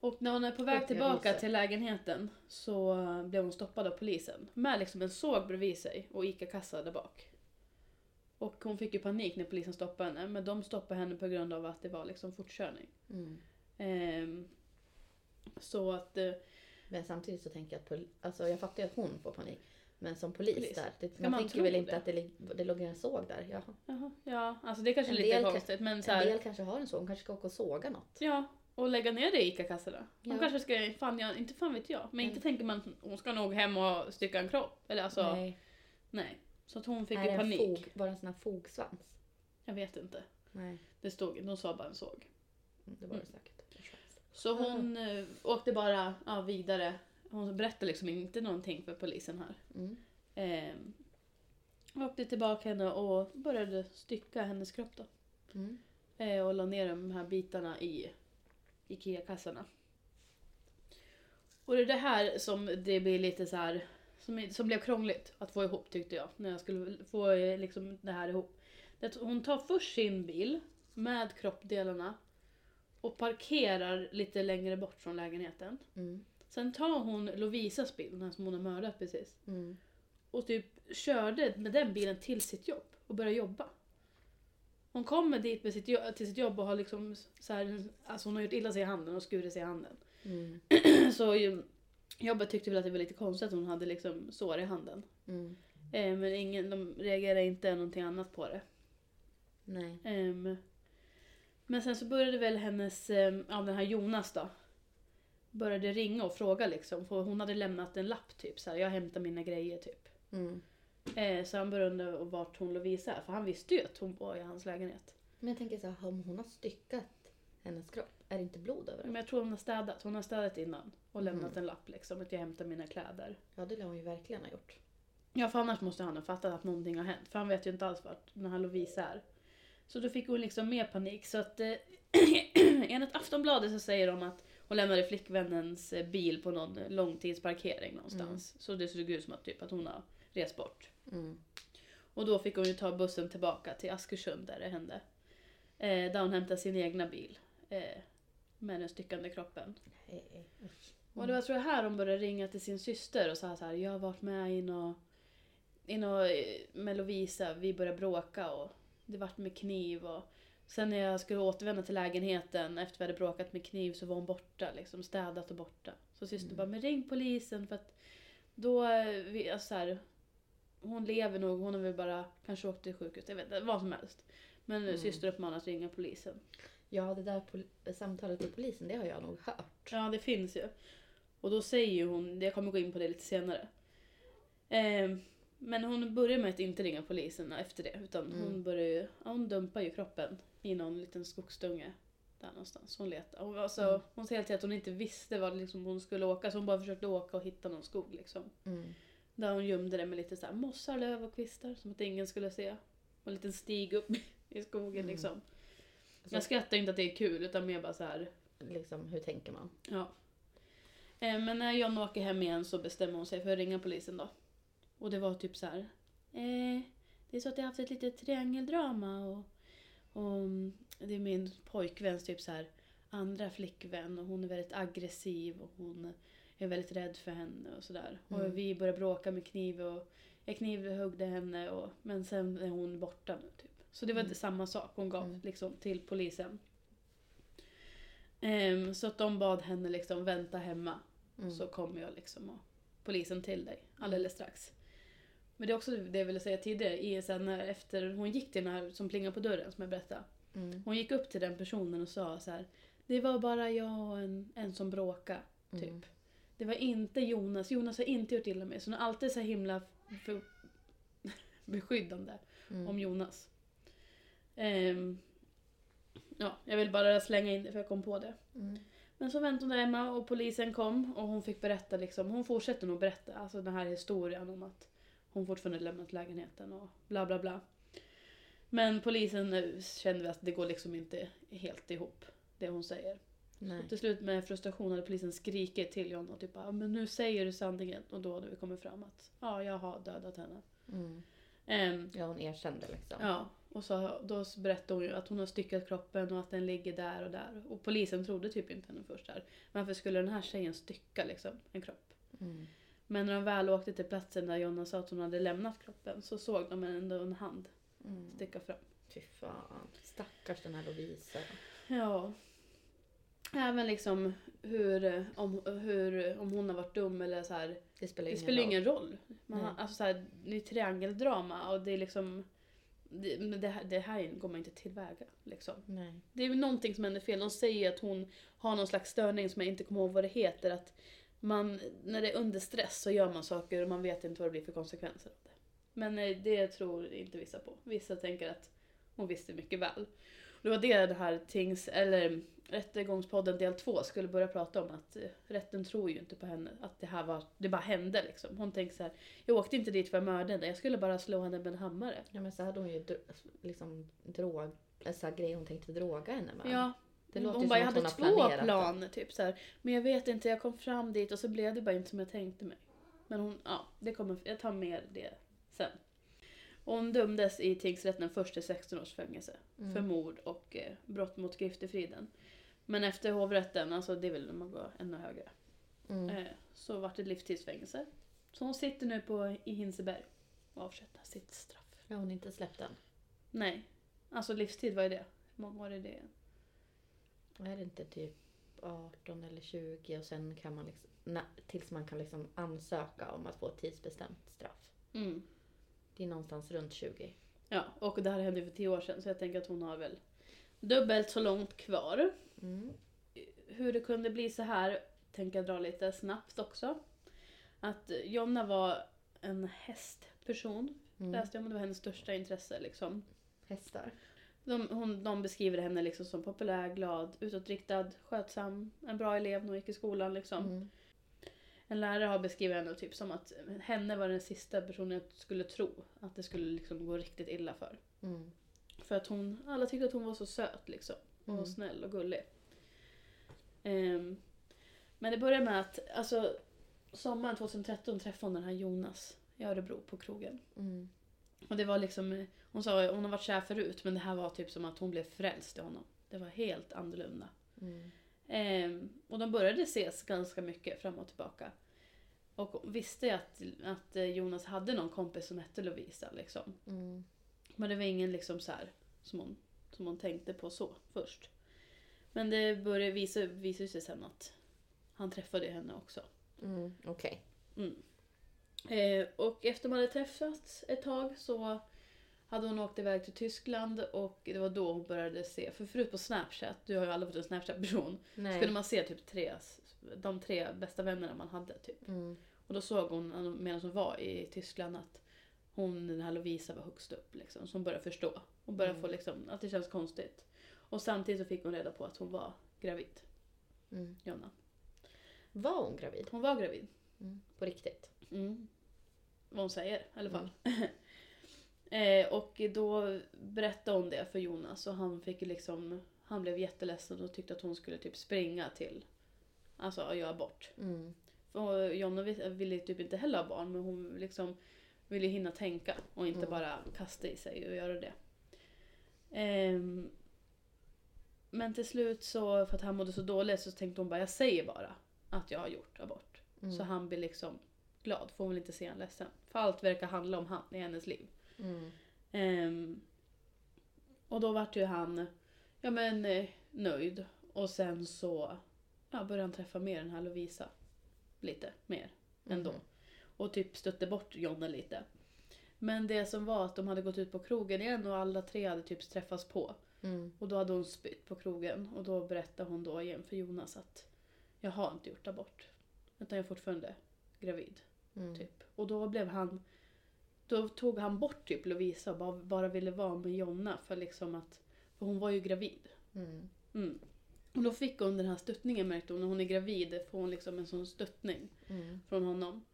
Och när hon är på väg tillbaka till lägenheten så blev hon stoppad av polisen. Med liksom en såg bredvid sig och Ica-kassa där bak. Och hon fick ju panik när polisen stoppade henne. Men de stoppade henne på grund av att det var liksom fortkörning. Mm. Ehm, så att... eh, Men samtidigt så tänker jag att, alltså jag fattar ju att hon får panik. Men som polis, Polis. där, det, man, man tänker väl inte det? att det, det låg en såg där. Jaha. Jaha, ja, alltså det kanske är En lite kan- konstigt. Men så En här, del kanske har en såg, hon kanske ska åka och såga något. Ja, och lägga ner det i Ica-kassorna. Hon Ja. kanske ska, fan, jag, inte fan vet jag. Men Mm. inte tänker man, hon ska nog hem och stycka en kropp. Eller alltså, nej. Nej, Så att hon fick är ju en panik. fog, var det en sån här fogsvans? Jag vet inte. Nej, Det stod inte, hon sa bara en såg. mm, det var det Mm. säkert. Så hon eh, åkte bara ja, vidare. Hon berättade liksom inte någonting för polisen här. Mm. Ehm, åkte tillbaka henne och började stycka hennes kropp då. Mm. Eh, och la ner de här bitarna i IKEA-kassarna. Och det är det här som det blir lite så här som, som blev krångligt att få ihop tyckte jag. När jag skulle få eh, liksom, det här ihop. Det hon tar först sin bil med kroppdelarna och parkerar lite längre bort från lägenheten. Mm. Sen tar hon Lovisas bil, den som hon har mördat precis. Mm. Och typ körde med den bilen till sitt jobb och började jobba. Hon kommer dit med sitt till sitt jobb och har liksom så här, alltså hon har gjort illa sig i handen och skurit sig i handen. Mm. *clears throat* Så jobbet tyckte väl att det var lite konstigt att hon hade liksom sår i handen. Mm. Eh, men ingen, de reagerade inte någonting annat på det. Nej. Ehm, men sen så började väl hennes, um, ja den här Jonas då. Började ringa och fråga liksom. För hon hade lämnat en lapp typ så här, jag hämtar mina grejer typ. Mm. Eh, så han började undra vart hon Lovisa är. För han visste ju att hon var i hans lägenhet. Men jag tänker så här, om hon har styckat hennes kropp, är det inte blod Men överallt? jag tror hon har städat. Hon har städat innan. Och lämnat Mm. en lapp liksom. Att jag hämtar mina kläder. Ja, det lär hon ju verkligen ha gjort. Ja för annars måste han ha fattat att någonting har hänt. För han vet ju inte alls vart den här Lovisa är. Så då fick hon liksom mer panik. Så att eh, *clears throat* enligt Aftonbladet så säger de att hon lämnade flickvännens eh, bil på någon långtidsparkering någonstans. Så det såg ut som att, typ, att hon har rest bort. Mm. Och då fick hon ju ta bussen tillbaka till Askersund där det hände. Eh, där hon hämtade sin egna bil. Eh, med den styckande kroppen. Nej, usch. Och det var tror jag här hon började ringa till sin syster och sa så här, jag har varit med i nå, eh, med Lovisa, vi började bråka och det vart med kniv och sen när jag skulle återvända till lägenheten efter vi hade bråkat med kniv så var hon borta, liksom städat och borta. Så syster Mm. bara, men ring polisen för att då, eh, vi, alltså så här, hon lever nog, hon har väl bara kanske åkt till sjukhus, jag vet inte, vad som helst. Men Mm. syster uppmanade att ringa polisen. Ja, det där samtalet med polisen, det har jag nog hört. Ja, det finns ju. Och då säger hon, jag kommer gå in på det lite senare. Eh, men hon börjar med att inte ringa polisen efter det. Utan hon Mm. börjar ju, ja, hon dumpar ju kroppen i någon liten skogsdunge. Där någonstans. Hon letar. Hon, alltså, Mm. hon säger alltid att hon inte visste var liksom hon skulle åka. Så hon bara försökte åka och hitta någon skog liksom. Mm. Där hon gömde det med lite så här mossar, löv och kvistar. Som att ingen skulle se. Och en liten stig upp i skogen Mm. liksom. Så, Jag skrattar inte att det är kul utan mer bara så här. liksom, hur tänker man? Ja. Eh, Men när John åker hem igen så bestämmer hon sig för att ringa polisen då. Och det var typ så här. Eh, det är så att jag har haft ett litet triangeldrama och, och mm, det är min pojkväns typ så här andra flickvän och hon är väldigt aggressiv och hon är väldigt rädd för henne och sådär. Mm. Och vi började bråka med kniv och jag knivhuggde henne och, men sen är hon borta nu typ. Så det var Mm. samma sak hon gav Mm. liksom till polisen. Ehm, så att de bad henne liksom vänta hemma Mm. så kommer jag liksom och polisen till dig alldeles strax. Men det är också det jag ville säga tidigare, i sen när efter hon gick till den här som plingade på dörren som jag berättade. Mm. Hon gick upp till den personen och sa så här. Det var bara jag och en, en som bråkade, typ. Mm. Det var inte Jonas. Jonas har inte gjort illa mig. Så hon är alltid så himla för, *laughs* beskyddande Mm. om Jonas. Ehm, ja, jag vill bara slänga in det för jag kom på det. Mm. Men så väntade hon där hemma och polisen kom och hon fick berätta liksom, hon fortsätter nog berätta, alltså den här historien om att hon fortfarande lämnat lägenheten och bla bla bla. Men polisen eh, kände att det går liksom inte helt ihop, det hon säger. Nej. Till slut med frustration hade polisen skrikit till John och typ bara, men nu säger du sanningen. Och då hade vi kommit fram att, ja jag har dödat henne. Mm. Ehm, Ja, hon erkände liksom. Ja, och så, då berättade hon ju att hon har styckat kroppen och att den ligger där och där. Och polisen trodde typ inte henne först där. Varför skulle den här tjejen stycka liksom en kropp? Mm. Men när de väl åkte till platsen där Jonna sa att hon hade lämnat kroppen så såg de ändå en hand Mm. sticka fram. Fy fan. Stackars den här Lovisa. Ja. Även liksom hur, om, hur, om hon har varit dum eller så här. Det spelar Det ingen spelar roll. ingen roll. Man, har- alltså så här, det är triangeldrama och det är liksom det, det, här, det här går man inte tillväga. Liksom. Nej. Det är någonting som händer fel. De säger att hon har någon slags störning som jag inte kommer ihåg vad det heter. Att man, när det är under stress så gör man saker och man vet inte vad det blir för konsekvenser av det. Men eh, det tror inte vissa på. Vissa tänker att hon visste mycket väl. Det var det den här tings, eller Rättegångspodden del 2 skulle börja prata om. Att eh, rätten tror ju inte på henne. Att det här var, det bara hände liksom. Hon tänker så här, jag åkte inte dit för att mörda henne. Jag skulle bara slå henne med en hammare. Ja, men så hade hon ju liksom drog, så här grejer hon tänkte droga henne med. Ja. Det låter hon bara, jag hade två planerat det." plan. Typ, så här. Men jag vet inte, jag kom fram dit och så blev det bara inte som jag tänkte mig. Men hon, ja, det kommer, jag tar med det sen. Och hon dömdes i tingsrätten först till 16 års fängelse Mm. för mord och eh, brott mot griftefriden. Men efter hovrätten, alltså det vill man gå ännu högre, Mm. eh, så vart det livstidsfängelse. Så hon sitter nu på, i Hinseberg och avtjänar sitt straff. Ja, hon är inte släppt än. Nej, alltså livstid, vad är det? Hur många år är det? Är det inte typ 18 eller 20 och sen kan man liksom, na, tills man kan liksom ansöka om att få ett tidsbestämt straff. Mm. Det är någonstans runt 20. Ja, och det här hände för tio år sedan så jag tänker att hon har väl dubbelt så långt kvar. Mm. Hur det kunde bli så här tänker jag dra lite snabbt också. Att Jonna var en hästperson, Mm. läste jag om det var hennes största intresse liksom. Hästar. De, hon, de beskriver henne liksom som populär, glad, utåtriktad, skötsam, en bra elev när hon gick i skolan liksom. Mm. En lärare har beskrivit henne typ som att henne var den sista personen jag skulle tro att det skulle liksom gå riktigt illa för. Mm. För att hon, alla tyckte att hon var så söt liksom. Och Mm. snäll och gullig. Ehm, men det började med att, alltså sommaren 2013 träffade hon den här Jonas i Örebro på krogen. Mm. Och det var liksom, hon sa hon har varit kär förut men det här var typ som att hon blev frälst i honom. Det var helt annorlunda. Mm. Ehm, och de började ses ganska mycket fram och tillbaka. Och visste att, att eh, Jonas hade någon kompis som hette Lovisa liksom. Mm. Men det var ingen liksom så här som hon, som hon tänkte på så först. Men det började visa, visa sig sen att han träffade henne också. Mm. Okej. Eh, och efter man hade träffats ett tag så hade hon åkt iväg till Tyskland och det var då hon började se, för förut på Snapchat, du har ju aldrig fått en Snapchat-person, så kunde man se typ tre, de tre bästa vännerna man hade typ. Mm. Och då såg hon medan hon var i Tyskland att hon, den här Lovisa var högst upp liksom. Så hon började förstå. Och började Mm. få liksom, att det känns konstigt. Och samtidigt så fick hon reda på att hon var gravid, Mm. Jonna. Var hon gravid? Hon var gravid. Mm. På riktigt? Mm. Vad hon säger i alla fall. *laughs* eh, och då berättade hon det för Jonas och han fick liksom, han blev jätteledsen och tyckte att hon skulle typ springa till, alltså göra abort. Mm. Och Jonna vill- ville typ inte heller ha barn men hon liksom ville hinna tänka och inte Mm. bara kasta i sig och göra det. Ehm, men till slut så, för att han mådde så dåligt så tänkte hon bara jag säger bara att jag har gjort abort. Mm. Så han blir liksom glad för hon vill inte se honom ledsen. För allt verkar handla om han i hennes liv. Mm. Ehm, och då vart ju han ja, men, eh, nöjd. Och sen så ja, började han träffa mer den här Lovisa. Lite mer ändå. Mhm. Och typ stötte bort Jonna lite. Men det som var att de hade gått ut på krogen igen och alla tre hade typ träffats på. Mm. Och då hade hon spytt på krogen och då berättade hon då igen för Jonas att jag har inte gjort abort. Utan jag är fortfarande gravid. Mm. Typ. Och då blev han... Då tog han bort typ Lovisa och bara, bara ville vara med Jonna för liksom att... För hon var ju gravid. Mm. Mm. Och då fick hon den här stöttningen märkte hon. När hon är gravid får hon liksom en sån stöttning Mm. från honom.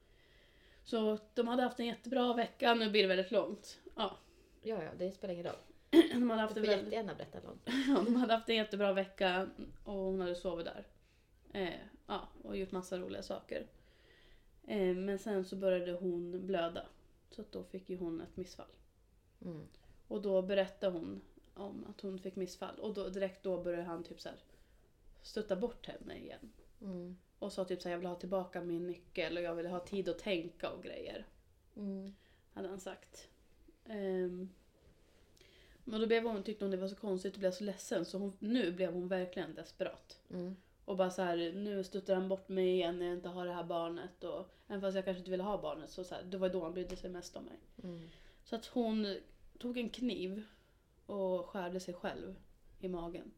Så de hade haft en jättebra vecka. Nu blir det väldigt långt. Ja. Ja, ja, det spelar ingen roll. *clears throat* De hade Du haft får en, väldigt, jättegärna berätta långt. *laughs* ja, de hade haft en jättebra vecka och hon hade sovit där. Eh, ja, och gjort massa roliga saker. Eh, men sen så började hon blöda. Så då fick ju hon ett missfall. Mm. Och då berättade hon om att hon fick missfall. Och då, direkt då började han typ så här stötta bort henne igen. Mm. Och sa typ så här, jag vill ha tillbaka min nyckel och jag vill ha tid att tänka och grejer. Mm. Hade han sagt. Um, men då blev hon, tyckte hon det var så konstigt och blev så ledsen så hon, nu blev hon verkligen desperat. Mm. Och bara så här, nu stöttar han bort mig igen när jag inte har det här barnet. Och, även fast jag kanske inte ville ha barnet så, så här, det var då han brydde sig mest om mig. Mm. Så att hon tog en kniv och skärde sig själv i magen.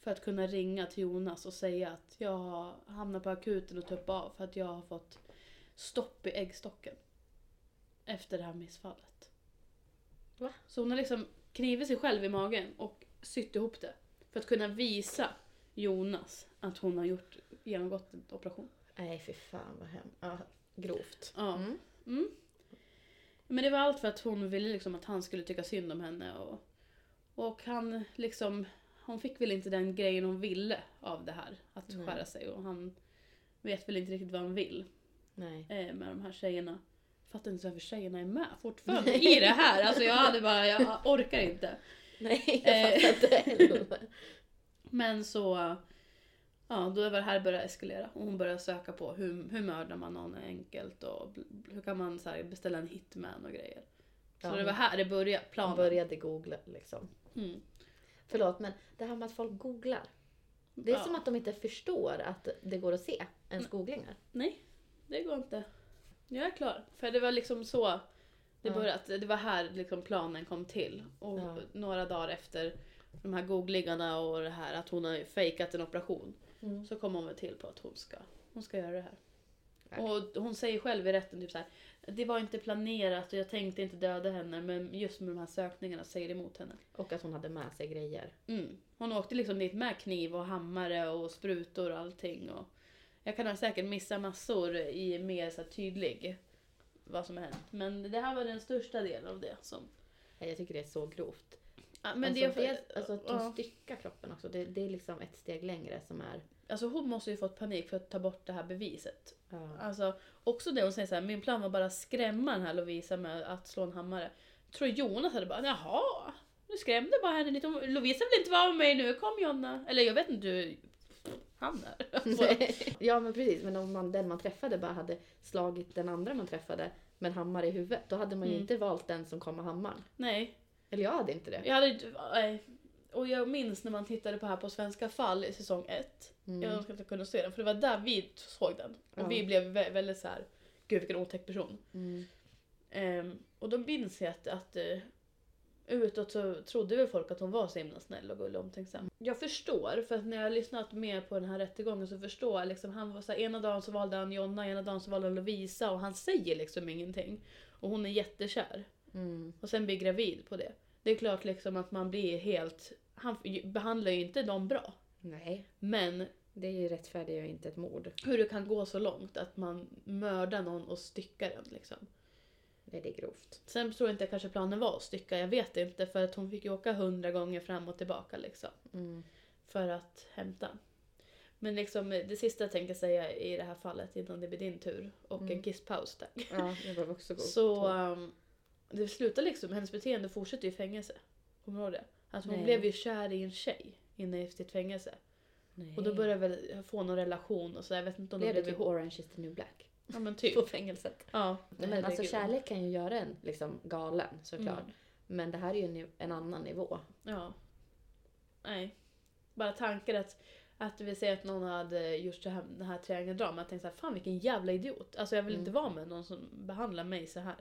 För att kunna ringa till Jonas och säga att jag har hamnat på akuten och tuppa av för att jag har fått stopp i äggstocken. Efter det här missfallet. Va? Så hon har liksom knivit sig själv i magen och sytt ihop det. För att kunna visa Jonas att hon har gjort, genomgått en operation. Nej, fy fan vad hemskt. Ja, grovt. Ja. Mm. Mm. Men det var allt för att hon ville liksom att han skulle tycka synd om henne. Och, och han liksom, hon fick väl inte den grejen hon ville av det här. Att Nej. skära sig. Och han vet väl inte riktigt vad han vill. Nej. eh, med de här tjejerna. Fattar inte varför tjejerna är med fortfarande i det här. Alltså jag hade bara, jag orkar inte. Nej, Eh. jag fattar inte heller. Men så, ja då var det här började eskalera. Och hon började söka på hur, hur mördar man någon enkelt och hur kan man så beställa en hitman och grejer. Så Ja. det var här det började, Hon planen. började googla liksom. Mm. Förlåt, men det här med att folk googlar. Det är Ja. som att de inte förstår att det går att se ens googlingar. Nej, det går inte. Jag är klar. För det var liksom så det Ja. började. Det var här liksom planen kom till. Och några dagar efter de här googlingarna och det här att hon har fejkat en operation. Mm. Så kom hon väl till på att hon ska, hon ska göra det här. Nej. Och hon säger själv i rätten typ så här. Det var inte planerat och jag tänkte inte döda henne men just med de här sökningarna säger emot henne. Och att hon hade med sig grejer. Mm. Hon åkte liksom dit med kniv och hammare och sprutor och allting. Och jag kan ha säkert missa massor i mer så tydlig vad som har hänt. Men det här var den största delen av det. Som, Jag tycker det är så grovt. Ja, men alltså, det är för, alltså att hon ja. styckar kroppen också. Det, det är liksom ett steg längre som är... alltså hon måste ju fått panik för att ta bort det här beviset. Ja. Alltså, också det hon säger så här, min plan var bara att skrämma den här Lovisa med att slå en hammare. Jag tror Jonas hade bara, jaha, du skrämde bara henne lite. Lovisa vill inte vara med mig nu, kom Jonna. Eller jag vet inte, du... Han där. *laughs* Alltså, *laughs* ja men precis, men om man, den man träffade bara hade slagit den andra man träffade med en hammare i huvudet, då hade man ju Mm. inte valt den som kom med hammaren. nej, Eller jag hade inte det. jag hade nej. Och jag minns när man tittade på här på Svenska fall i säsong ett. Mm. Jag önskar att jag kunde se den, för det var där vi såg den. Och Ja. vi blev vä- väldigt så här, gud vilken otäck person. Mm. Ehm, och då minns jag att, att uh, utåt så trodde väl folk att hon var så himla snäll och gullig och omtänksam. Jag förstår, för att när jag har lyssnat mer på den här rättegången så förstår jag liksom, han var så här, ena dagen så valde han Jonna, ena dagen så valde han Lovisa och han säger liksom ingenting. Och hon är jättekär. Mm. Och sen blir gravid på det. Det är klart liksom att man blir helt, han behandlar ju inte dem bra. Nej, Men det är ju rättfärdigar ju inte ett mord. hur det kan gå så långt att man mördar någon och styckar den liksom. Nej, det är grovt. Sen tror jag inte kanske planen var att stycka, jag vet inte. För att hon fick ju åka hundra gånger fram och tillbaka liksom. Mm. För att hämta. Men liksom det sista jag tänker säga i det här fallet innan det blir din tur och Mm. en kisspaus tack. Ja, det var också grovt. *laughs* Så um, det slutar liksom, hennes beteende fortsätter ju i fängelse. Kommer du ihåg det? Att hon Nej. blev ju kär i en tjej inne i sitt fängelse. Nej. Och då började väl få någon relation och så jag vet inte om blev det blev typ. Orange is the new black. Ja men typ. *laughs* På fängelset. Ja. Men alltså herregud. kärlek kan ju göra en liksom galen såklart. Mm. Men det här är ju en, en annan nivå. Ja. Nej. Bara tanken att, att vi säger att någon hade gjort det här, det här triangeldramat. Jag tänkte såhär, fan vilken jävla idiot. Alltså jag vill inte Mm. vara med någon som behandlar mig så här.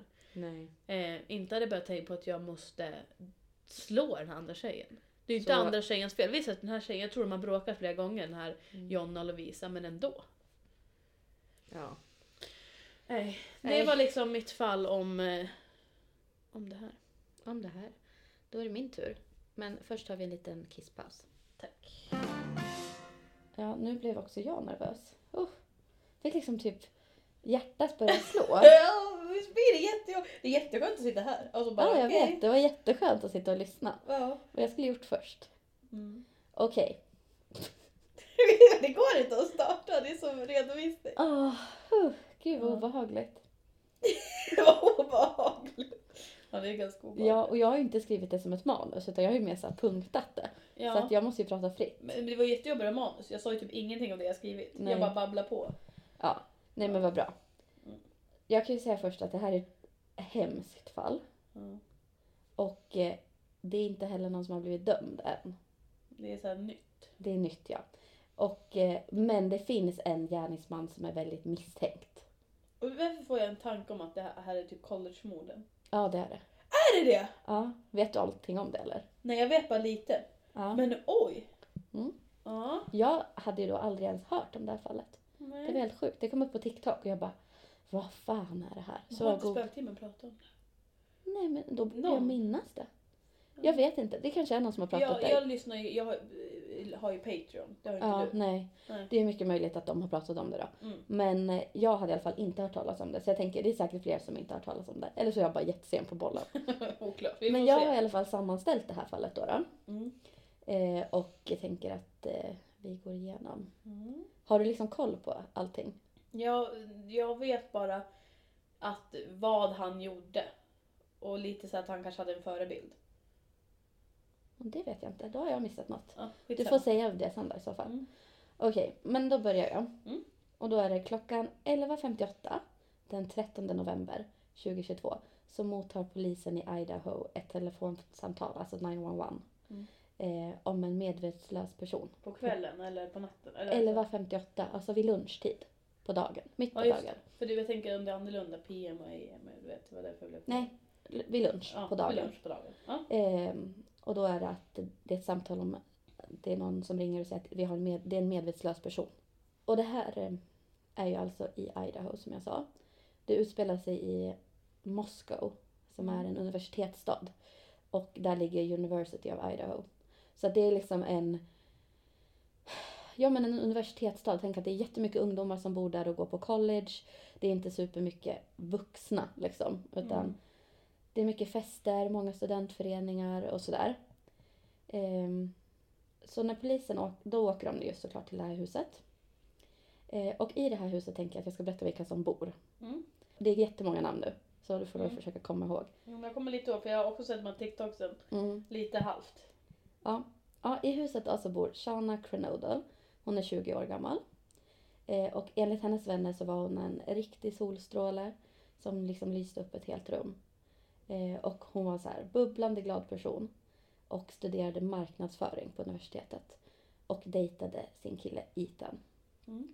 Eh, inte hade börjat tänka på att jag måste slå den här andra tjejen. Det är ju Så- inte andra tjejens fel. Visst att den här tjejen, jag tror de har bråkat flera gånger den här Mm. Jonna och Lovisa, men ändå. Ja. Nej. Det Nej. var liksom mitt fall om, eh, om det här. Om det här. Då är det min tur. Men först har vi en liten kisspaus. Tack. Ja, nu blev också jag nervös. Uh. Fick liksom typ hjärtat börja slå. *laughs* Ja, visst blir det jättejobbigt. Det är jätteskönt att sitta här. Och så bara, Ja, jag okej. vet. Det var jätteskönt att sitta och lyssna. Ja. Vad jag skulle gjort först. Mm. Okej. *laughs* det går inte att starta, det är som redovisning. Åh, uh, gud vad Ja. obehagligt. *laughs* Var obehagligt. Ja, det är ganska obehagligt. Ja, och jag har ju inte skrivit det som ett manus utan jag har ju mer så punktat det. Ja. Så att jag måste ju prata fritt. Men det var jättejobbigt med manus. Jag sa ju typ ingenting om det jag skrivit. Nej. Jag bara babblar på. Ja, nej men vad bra. Mm. Jag kan ju säga först att det här är ett hemskt fall. Ja. Och eh, det är inte heller någon som har blivit dömd än. Det är så här nytt. Det är nytt ja. Och, eh, men det finns en gärningsman som är väldigt misstänkt. Och varför får jag en tanke om att det här är typ collegemorden? Ja det är det. Är det det? Ja, vet du allting om det eller? Nej, jag vet bara lite. Ja. Men oj! Mm. Ja. Jag hade ju då aldrig ens hört om det här fallet. Det var Nej. helt sjukt. Det kom upp på TikTok och jag bara, vad fan är det här? Så har inte god... spöktimmen pratat om det? Nej men då borde Någon. jag minnas det. Jag vet inte, det kanske är någon som har pratat Jag, där. jag lyssnar ju, jag har, eh, har ju Patreon. Det har inte Ja, du. nej. Nej. Det är mycket möjligt att de har pratat om det då. Mm. Men eh, jag hade i alla fall inte hört talas om det. Så jag tänker det är säkert fler som inte har hört talas om det. Eller så är jag bara jättesen på bollen. *laughs* Oklart. Vi Men jag se. har i alla fall sammanställt det här fallet då. då. Mm. Eh, och jag tänker att eh, vi går igenom. Mm. Har du liksom koll på allting? Jag, jag vet bara att vad han gjorde. Och lite så att han kanske hade en förebild. Det vet jag inte, då har jag missat något. Ja, Du får säga det sen då i så fall. Mm. Okej, men då börjar jag. Mm. Och då är det klockan 11.58 den 13 november 2022 så mottar polisen i Idaho ett telefonsamtal, alltså 911, Mm. Eh, om en medvetslös person. På kvällen eller på natten? Eller 11.58, alltså vid lunchtid på dagen, mitt på Ja, dagen. För du, jag tänker om det är annorlunda PM och AM. Du vet vad det är för upplevelse. Nej, vid lunch ja, på vid dagen. lunch på dagen. Ja. Ehm, och då är det att det är ett samtal om det är någon som ringer och säger att vi har med, det är en medvetslös person. Och det här eh, är ju alltså i Idaho som jag sa. Det utspelar sig i Moscow som är en universitetsstad. Och där ligger University of Idaho. Så det är liksom en Ja men en universitetsstad. Tänk att det är jättemycket ungdomar som bor där och går på college. Det är inte supermycket vuxna liksom. Utan Mm. det är mycket fester, många studentföreningar och sådär. Ehm, så när polisen åker, då åker de ju såklart till det här huset. Eh, och i det här huset tänker jag att jag ska berätta vilka som bor. Mm. Det är jättemånga namn nu. Så du får Mm. försöka komma ihåg. Men Jag kommer lite ihåg, för jag har också sett de här TikToksen. Lite halvt. Ja. ja, i huset alltså bor Shana Crenodal. Hon är 20 år gammal. Eh, och enligt hennes vänner så var hon en riktig solstråle som liksom lyste upp ett helt rum. Eh, och hon var så här bubblande glad person och studerade marknadsföring på universitetet och dejtade sin kille Ethan. Mm.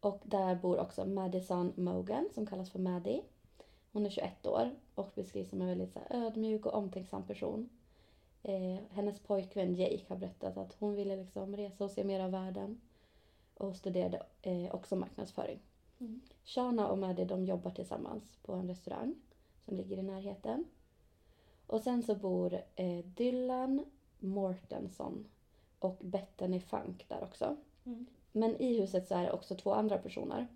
Och där bor också Madison Mogan som kallas för Maddie. Hon är 21 år och beskrivs som en väldigt så ödmjuk och omtänksam person. Eh, hennes pojkvän Jake har berättat att hon ville liksom resa och se mer av världen. Och studerade eh, också marknadsföring. Mm. Shana och Maddie de jobbar tillsammans på en restaurang som ligger i närheten. Och sen så bor eh, Dylan Mortenson och Bethany Funk där också. Mm. Men i huset så är det också två andra personer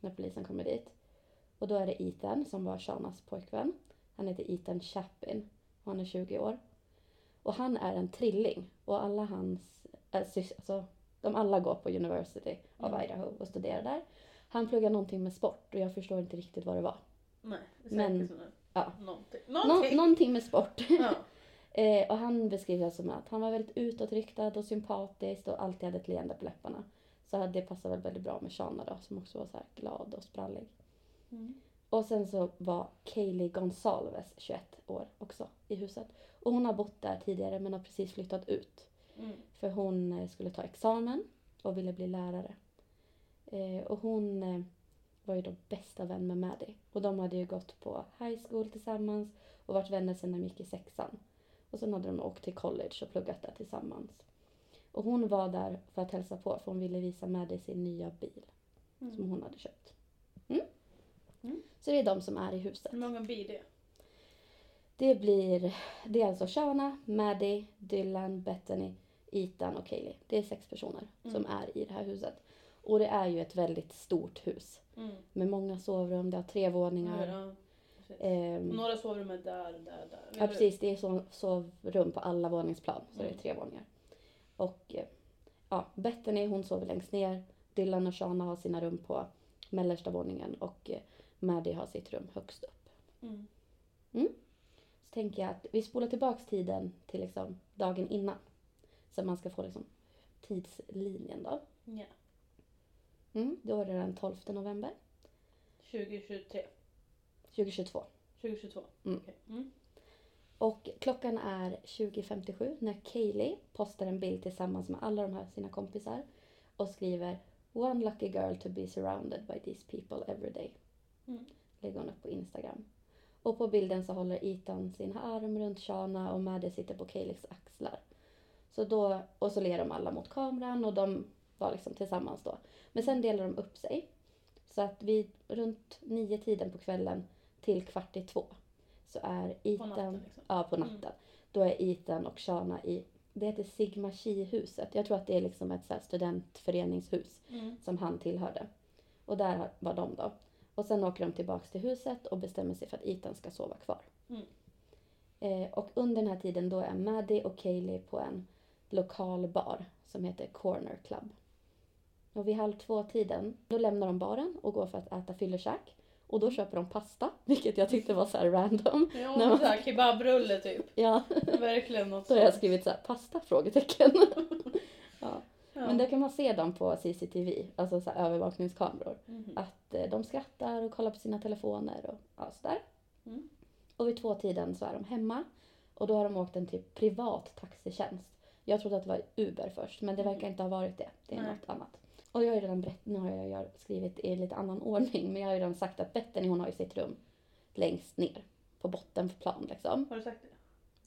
när polisen kommer dit. Och då är det Ethan som var Shanas pojkvän. Han heter Ethan Chapin och han är 20 år. Och han är en trilling och alla hans, sys- alltså, de alla går på University of Mm. Idaho och studerar där. Han pluggar någonting med sport och jag förstår inte riktigt vad det var. Nej, det Men- här- ja. Någonting. Nå- Någonting. någonting med sport. *laughs* ja. *laughs* Eh, och han beskrivs som att han var väldigt utåtriktad och sympatisk och alltid hade ett leende på läpparna. Så det passar väl väldigt bra med Shana då, som också var så här glad och sprallig. Mm. Och sen så var Kaylee Gonsalves 21 år också i huset. Och hon har bott där tidigare men har precis flyttat ut. Mm. För hon eh, skulle ta examen och ville bli lärare. Eh, och hon eh, var ju då bästa vän med Maddie. Och de hade ju gått på high school tillsammans och varit vänner sedan de gick i sexan. Och sen hade de åkt till college och pluggat där tillsammans. Och hon var där för att hälsa på för hon ville visa Maddie sin nya bil som Mm. hon hade köpt. Mm. Mm. Så det är de som är i huset. Hur många blir det? Det blir, det är alltså Shana, Maddie, Dylan, Bethany, Ethan och Kaylee. Det är sex personer som Mm. är i det här huset. Och det är ju ett väldigt stort hus Mm. med många sovrum, det har tre våningar. Ja. Ehm, Några sovrum är där, där, där. ja precis, det är så, sovrum på alla våningsplan så det Mm. är tre våningar. Och eh, ja, Bethany hon sover längst ner. Dylan och Shana har sina rum på mellersta våningen och eh, Maddie har sitt rum högst upp. Mm. Så tänker jag att vi spolar tillbaks tiden till liksom dagen innan. Så att man ska få liksom tidslinjen då. Ja. Mm, då är det den 12 november 2023. 2022. 2022. Mm. Okej. Mm. Och klockan är 20.57 när Kaylee postar en bild tillsammans med alla de här sina kompisar och skriver One lucky girl to be surrounded by these people every day. Mm. Lägger hon upp på Instagram. Och på bilden så håller Ethan sin arm runt Shana och Maddie sitter på Kaylees axlar. Så då, och så ler de alla mot kameran och de var liksom tillsammans då. Men sen delar de upp sig. Så att vid runt nio tiden på kvällen till kvart i två så är På Ethan... natten liksom. Ja, på natten. Då är Ethan och Shana i, det heter Sigma Chi-huset. Jag tror att det är liksom ett så studentföreningshus Mm. som han tillhörde. Och där var de då. Och sen åker de tillbaks till huset och bestämmer sig för att Ethan ska sova kvar. Mm. Eh, och under den här tiden då är Maddie och Kaylee på en lokal bar som heter Corner Club. Och vid halv två-tiden, då lämnar de baren och går för att äta fyllekäk. Och då köper de pasta, *laughs* vilket jag tyckte var så här random. Ja, men- såhär kebabrulle typ. Ja, *laughs* Verkligen något så har jag skrivit så här, pasta? Frågetecken. *laughs* ja. Ja. Men där kan man se dem på CCTV, alltså så övervakningskameror. Mhm. Att eh, de skrattar och kollar på sina telefoner och ja, sådär. Mm. Och vid två-tiden så är de hemma. Och då har de åkt en typ privat taxitjänst. Jag trodde att det var Uber först, men det verkar inte ha varit det. Det är Nej. något annat. Och jag har ju redan berättat, nu har jag skrivit i lite annan *laughs* ordning, men jag har ju redan sagt att Bettany hon har ju sitt rum längst ner på bottenplan liksom. Har du sagt det?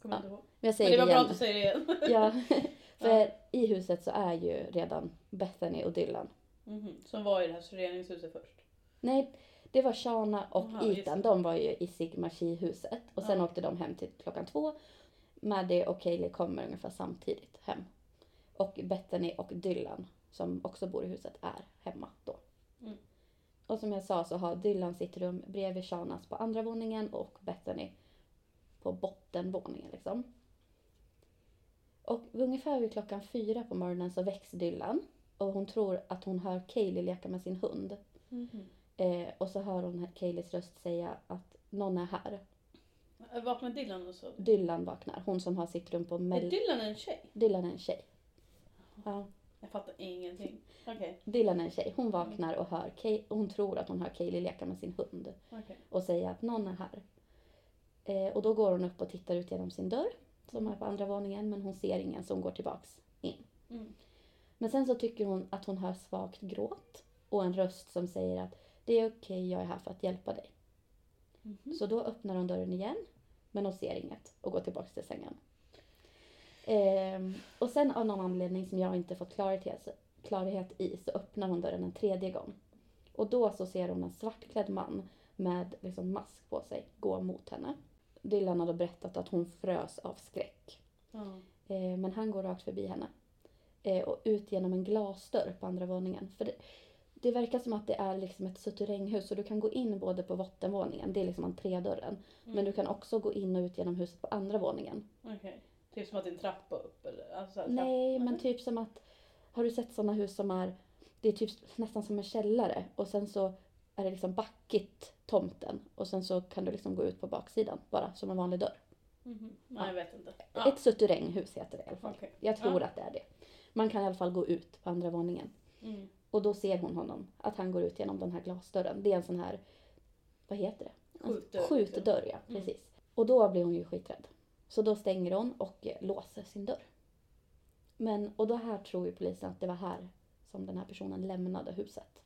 Kommer Ja. inte ihåg. Men jag Men säger det var det bra igen. att du säger det igen. Ja, *laughs* för i huset så är ju redan Bethany och Dylan. Mhm. Som var i det här föreningshuset först. Nej, det var Shana och just Ethan. De var ju i Sigma Chi-huset. Och sen Ja. åkte de hem till klockan två. Maddie och Kaylee kommer ungefär samtidigt hem. Och Bethany och Dylan, som också bor i huset, är hemma då. Mm. Och som jag sa så har Dylan sitt rum bredvid Shanas på andra våningen och Bethany på bottenvåningen liksom. Och ungefär vid klockan fyra på morgonen så väcks Dylan. Och hon tror att hon hör Kaylee leka med sin hund. Mhm. Eh, och så hör hon Kayleys röst säga att någon är här. Vaknade Dylan och så? Dylan vaknar. Hon som har sitt rum på Är Mel... Dylan en tjej? Dylan är en tjej. Ja, Jag fattar ingenting. Okej. Dylan är en tjej. Hon vaknar och hör Kay... hon tror att hon hör Kaylee leka med sin hund. okej. Och säga att någon är här. Eh, och då går hon upp och tittar ut genom sin dörr. Som är på andra våningen. Men hon ser ingen så hon går tillbaks in. Mm. Men sen så tycker hon att hon hör svagt gråt. Och en röst som säger att det är okej, jag är här för att hjälpa dig. Mhm. Så då öppnar hon dörren igen, men hon ser inget och går tillbaka till sängen. Ehm, och sen av någon anledning som jag inte fått klarhet, klarhet i så öppnar hon dörren en tredje gång. Och då så ser hon en svartklädd man med liksom mask på sig gå mot henne. Dylan hade berättat att hon frös av skräck. Eh, men han går rakt förbi henne. Eh, och ut genom en glasdörr på andra våningen. För det, det verkar som att det är liksom ett suterränghus så du kan gå in både på bottenvåningen, det är liksom entrédörren. Men du kan också gå in och ut genom huset på andra våningen. Okej. Typ som att det är en trappa upp eller? Alltså, så här, Nej, men typ som att... Har du sett sådana hus som är... Det är typ nästan som en källare och sen så är det liksom backigt tomten och sen så kan du liksom gå ut på baksidan bara som en vanlig dörr. Mhm. Nej, jag vet inte. Ett suterränghus heter det i alla fall. Okej. Jag tror Ja. att det är det. Man kan i alla fall gå ut på andra våningen. Mm. Och då ser hon honom, att han går ut genom den här glasdörren. Det är en sån här, vad heter det? Skjutdörr, Skjutdörr, ja. Mm. Precis. Och då blir hon ju skiträdd. Så då stänger hon och eh, låser sin dörr. Men, och då här tror ju polisen att det var här som den här personen lämnade huset.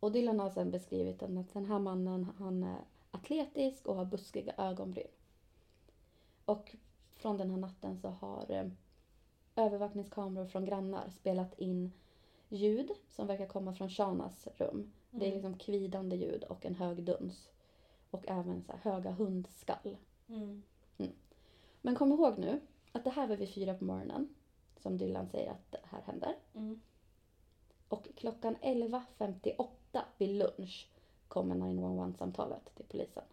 Mm. Och Dylan har sen beskrivit att den här mannen, han är atletisk och har buskiga ögonbryn. Och från den här natten så har eh, övervakningskameror från grannar spelat in ljud som verkar komma från Shanas rum. Det är Mm. liksom kvidande ljud och en hög duns. Och även så höga hundskall. Mm. Men kom ihåg nu att det här var vid fyra på morgonen. Som Dylan säger att det här händer. Mm. Och klockan 11.58 vid lunch kommer 911-samtalet till polisen.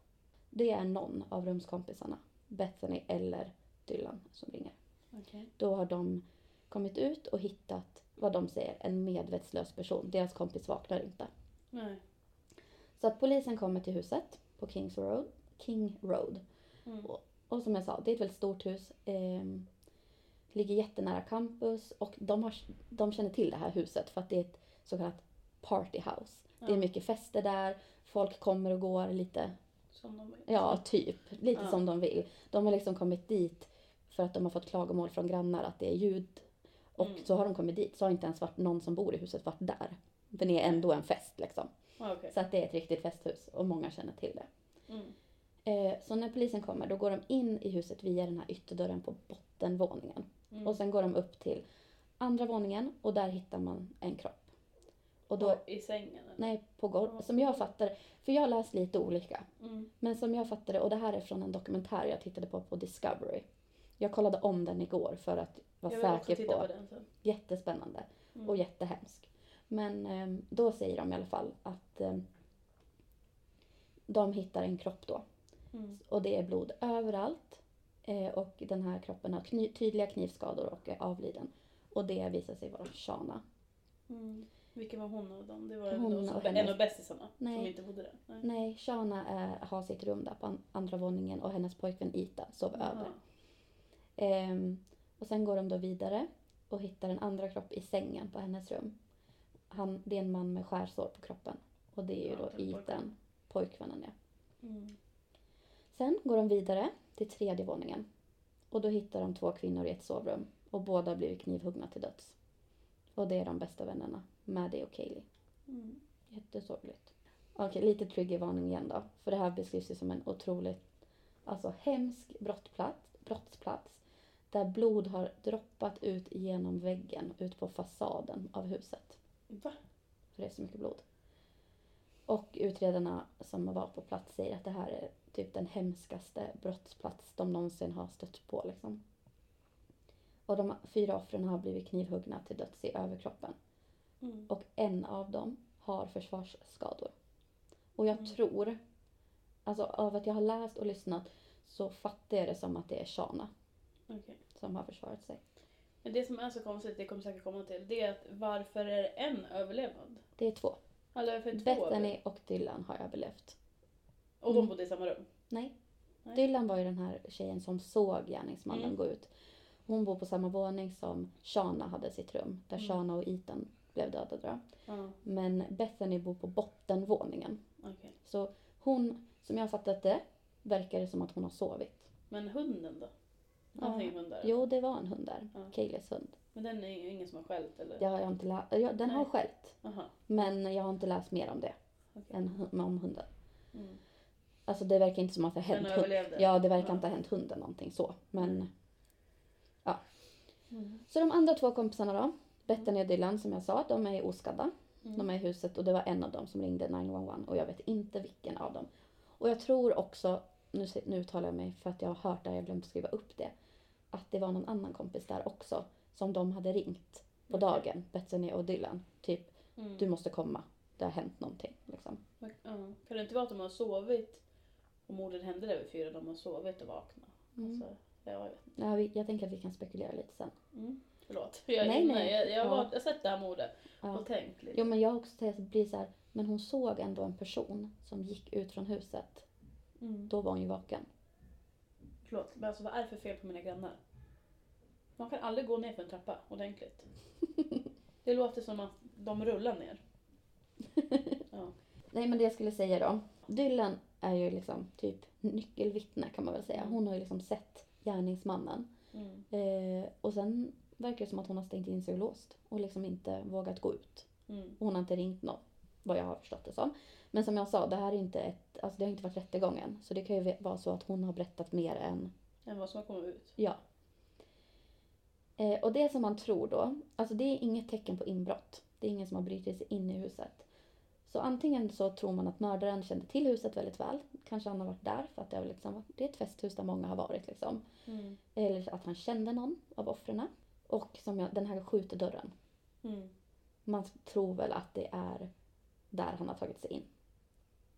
Det är någon av rumskompisarna, Bethany eller Dylan, som ringer. Okej. Då har de kommit ut och hittat vad de säger en medvetslös person. Deras kompis vaknar inte. Nej. Så att polisen kommer till huset på Kings Road. King Road. Mm. Och som jag sa, det är ett väldigt stort hus. Eh, ligger jättenära campus och de, har, de känner till det här huset för att det är ett så kallat party house. Det är Ja. mycket fester där, folk kommer och går lite, Som de ja typ, lite Ja. som de vill. De har liksom kommit dit för att de har fått klagomål från grannar att det är ljud. Och Mm. så har de kommit dit så har inte ens varit någon som bor i huset varit där. För det är ändå en fest liksom. Okej. Så att det är ett riktigt festhus och många känner till det. Mm. Eh, så när polisen kommer då går de in i huset via den här ytterdörren på bottenvåningen. Mm. Och sen går de upp till andra våningen och där hittar man en kropp. Och då, I sängen? Eller? nej på golvet, som jag fattar för jag har läst lite olika. Mm. Men som jag fattade, och det här är från en dokumentär jag tittade på på Discovery. Jag kollade om den igår för att vara säker på. på den sen. Jättespännande Mm. och jättehemsk. Men eh, då säger de i alla fall att eh, de hittar en kropp då. Mm. Och det är blod överallt. Eh, och den här kroppen har kny- tydliga knivskador och är avliden. Och det visar sig vara Shana. Mm. Vilken var hon av dem? Det var Hon och en av bästisarna som inte bodde där? Nej. Nej, Shana är, har sitt rum där på an- andra våningen och hennes pojkvän Ita sover Jaha. över. Ehm, och sen går de då vidare och hittar en andra kropp i sängen på hennes rum. Han, det är en man med skärsår på kroppen. Och det är ju Ja, då. Ethan, pojkvännen ja. Mm. Sen går de vidare till tredje våningen. Och då hittar de två kvinnor i ett sovrum. Och båda blivit knivhuggna till döds. Och det är de bästa vännerna, Maddie och Kaylee. Mm. Jättesorgligt. Okej, lite triggervarning igen då. För det här beskrivs ju som en otroligt alltså, hemsk brottplats, brottsplats. Där blod har droppat ut genom väggen, ut på fasaden av huset. Va? För det är så mycket blod. Och utredarna som var på plats säger att det här är typ den hemskaste brottsplats de någonsin har stött på. Liksom. Och de fyra offren har blivit knivhuggna till döds i överkroppen. Mm. Och en av dem har försvarsskador. Och jag Mm. tror, alltså av att jag har läst och lyssnat så fattar jag det som att det är Shana Okej. som har försvarat sig. Men det som är så konstigt, det kommer säkert komma till, det är att varför är det en överlevnad? Det är två. Det två Bethany och Dylan har överlevt. Och de Mm. bodde i samma rum? Nej. Nej. Dylan var ju den här tjejen som såg gärningsmannen Mm. gå ut. Hon bor på samma våning som Shana hade sitt rum. Där Mm. Shana och Ethan blev dödade. Då. Ja, Men Bethany bor på bottenvåningen. okej. Så hon, som jag har fattat det, verkar det som att hon har sovit. Men hunden då? Ja. Hund där? Jo, det var en hund där. Ja. Kayleys hund. Men den är ju ingen som har skällt eller? Har jag inte lä- ja, den har Nej. skällt. Aha. Men jag har inte läst mer om det Okej. än om hunden. Mm. Alltså det verkar inte som att det har Den hänt hund. överlevde? Ja, det verkar Ja. inte ha hänt hunden någonting så. Men Mm. Så de andra två kompisarna då, Bethany och Dylan som jag sa, de är oskadda. Mm. De är i huset och det var en av dem som ringde 911 och jag vet inte vilken av dem. Och jag tror också, nu, nu uttalar jag mig för att jag har hört det här, jag glömt skriva upp det, att det var någon annan kompis där också som de hade ringt på Okej. dagen, Bethany och Dylan. Typ, Mm. du måste komma, det har hänt någonting. Liksom. Ja. Kan det inte vara att de har sovit och mordet hände där vid fyra, de har sovit och vaknat? Mm. Alltså, ja, jag vet inte. Ja, vi, jag tänker att vi kan spekulera lite sen. Mm. Förlåt. Jag, Nej, nej. Jag, jag, har Ja. sett det här mordet Ja. och tänkt lite. Jo men jag har också tänkt att blir så här, men hon såg ändå en person som gick ut från huset. Mm. Då var hon ju vaken. Förlåt, men alltså vad är det för fel på mina grannar? Man kan aldrig gå ner för en trappa ordentligt. *laughs* Det låter som att de rullar ner. *laughs* Ja. Nej men det jag skulle säga då. Dylan är ju liksom typ nyckelvittne kan man väl säga. Hon har ju liksom sett gärningsmannen. Mm. Eh, och sen verkar det som att hon har stängt in sig och låst. Och liksom inte vågat gå ut. Mm. Hon har inte ringt någon. Vad jag har förstått det som. Men som jag sa, det här är inte ett, alltså det har inte varit rättegången. Så det kan ju vara så att hon har berättat mer än Än vad som har kommit ut. Ja. Eh, och det som man tror då, alltså det är inget tecken på inbrott. Det är ingen som har brutit sig in i huset. Så antingen så tror man att mördaren kände till huset väldigt väl. Kanske han har varit där för att det, är liksom, det är ett festhus där många har varit. Liksom. Mm. Eller att han kände någon av offren. Och som jag, den här skjutdörren. Mm. Man tror väl att det är där han har tagit sig in.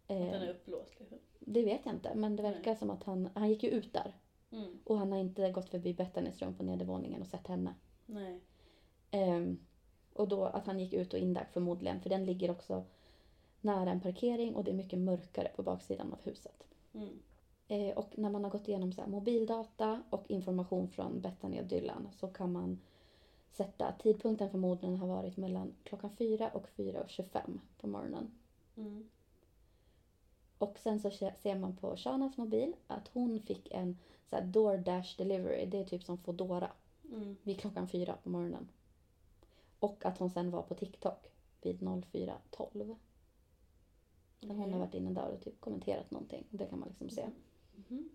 Den Eh, är upplåst liksom. det vet jag inte, men det verkar som att han, han gick ju ut där. Mm. Och han har inte gått förbi Bettanys rum på nedervåningen och sett henne. Nej. Ehm, och då att han gick ut och in där förmodligen, för den ligger också nära en parkering och det är mycket mörkare på baksidan av huset. Mm. Eh, och när man har gått igenom så mobildata och information från Bethany och Dylan så kan man sätta tidpunkten för morden har varit mellan klockan 4 och 4.25 på morgonen. Mm. Och sen så se- ser man på Shanas mobil att hon fick en så här DoorDash delivery, det är typ som Foodora. Mm. vid klockan fyra på morgonen. Och att hon sen var på TikTok vid 04.12. Där hon har varit inne där och typ kommenterat någonting. Det kan man liksom se. Mhm.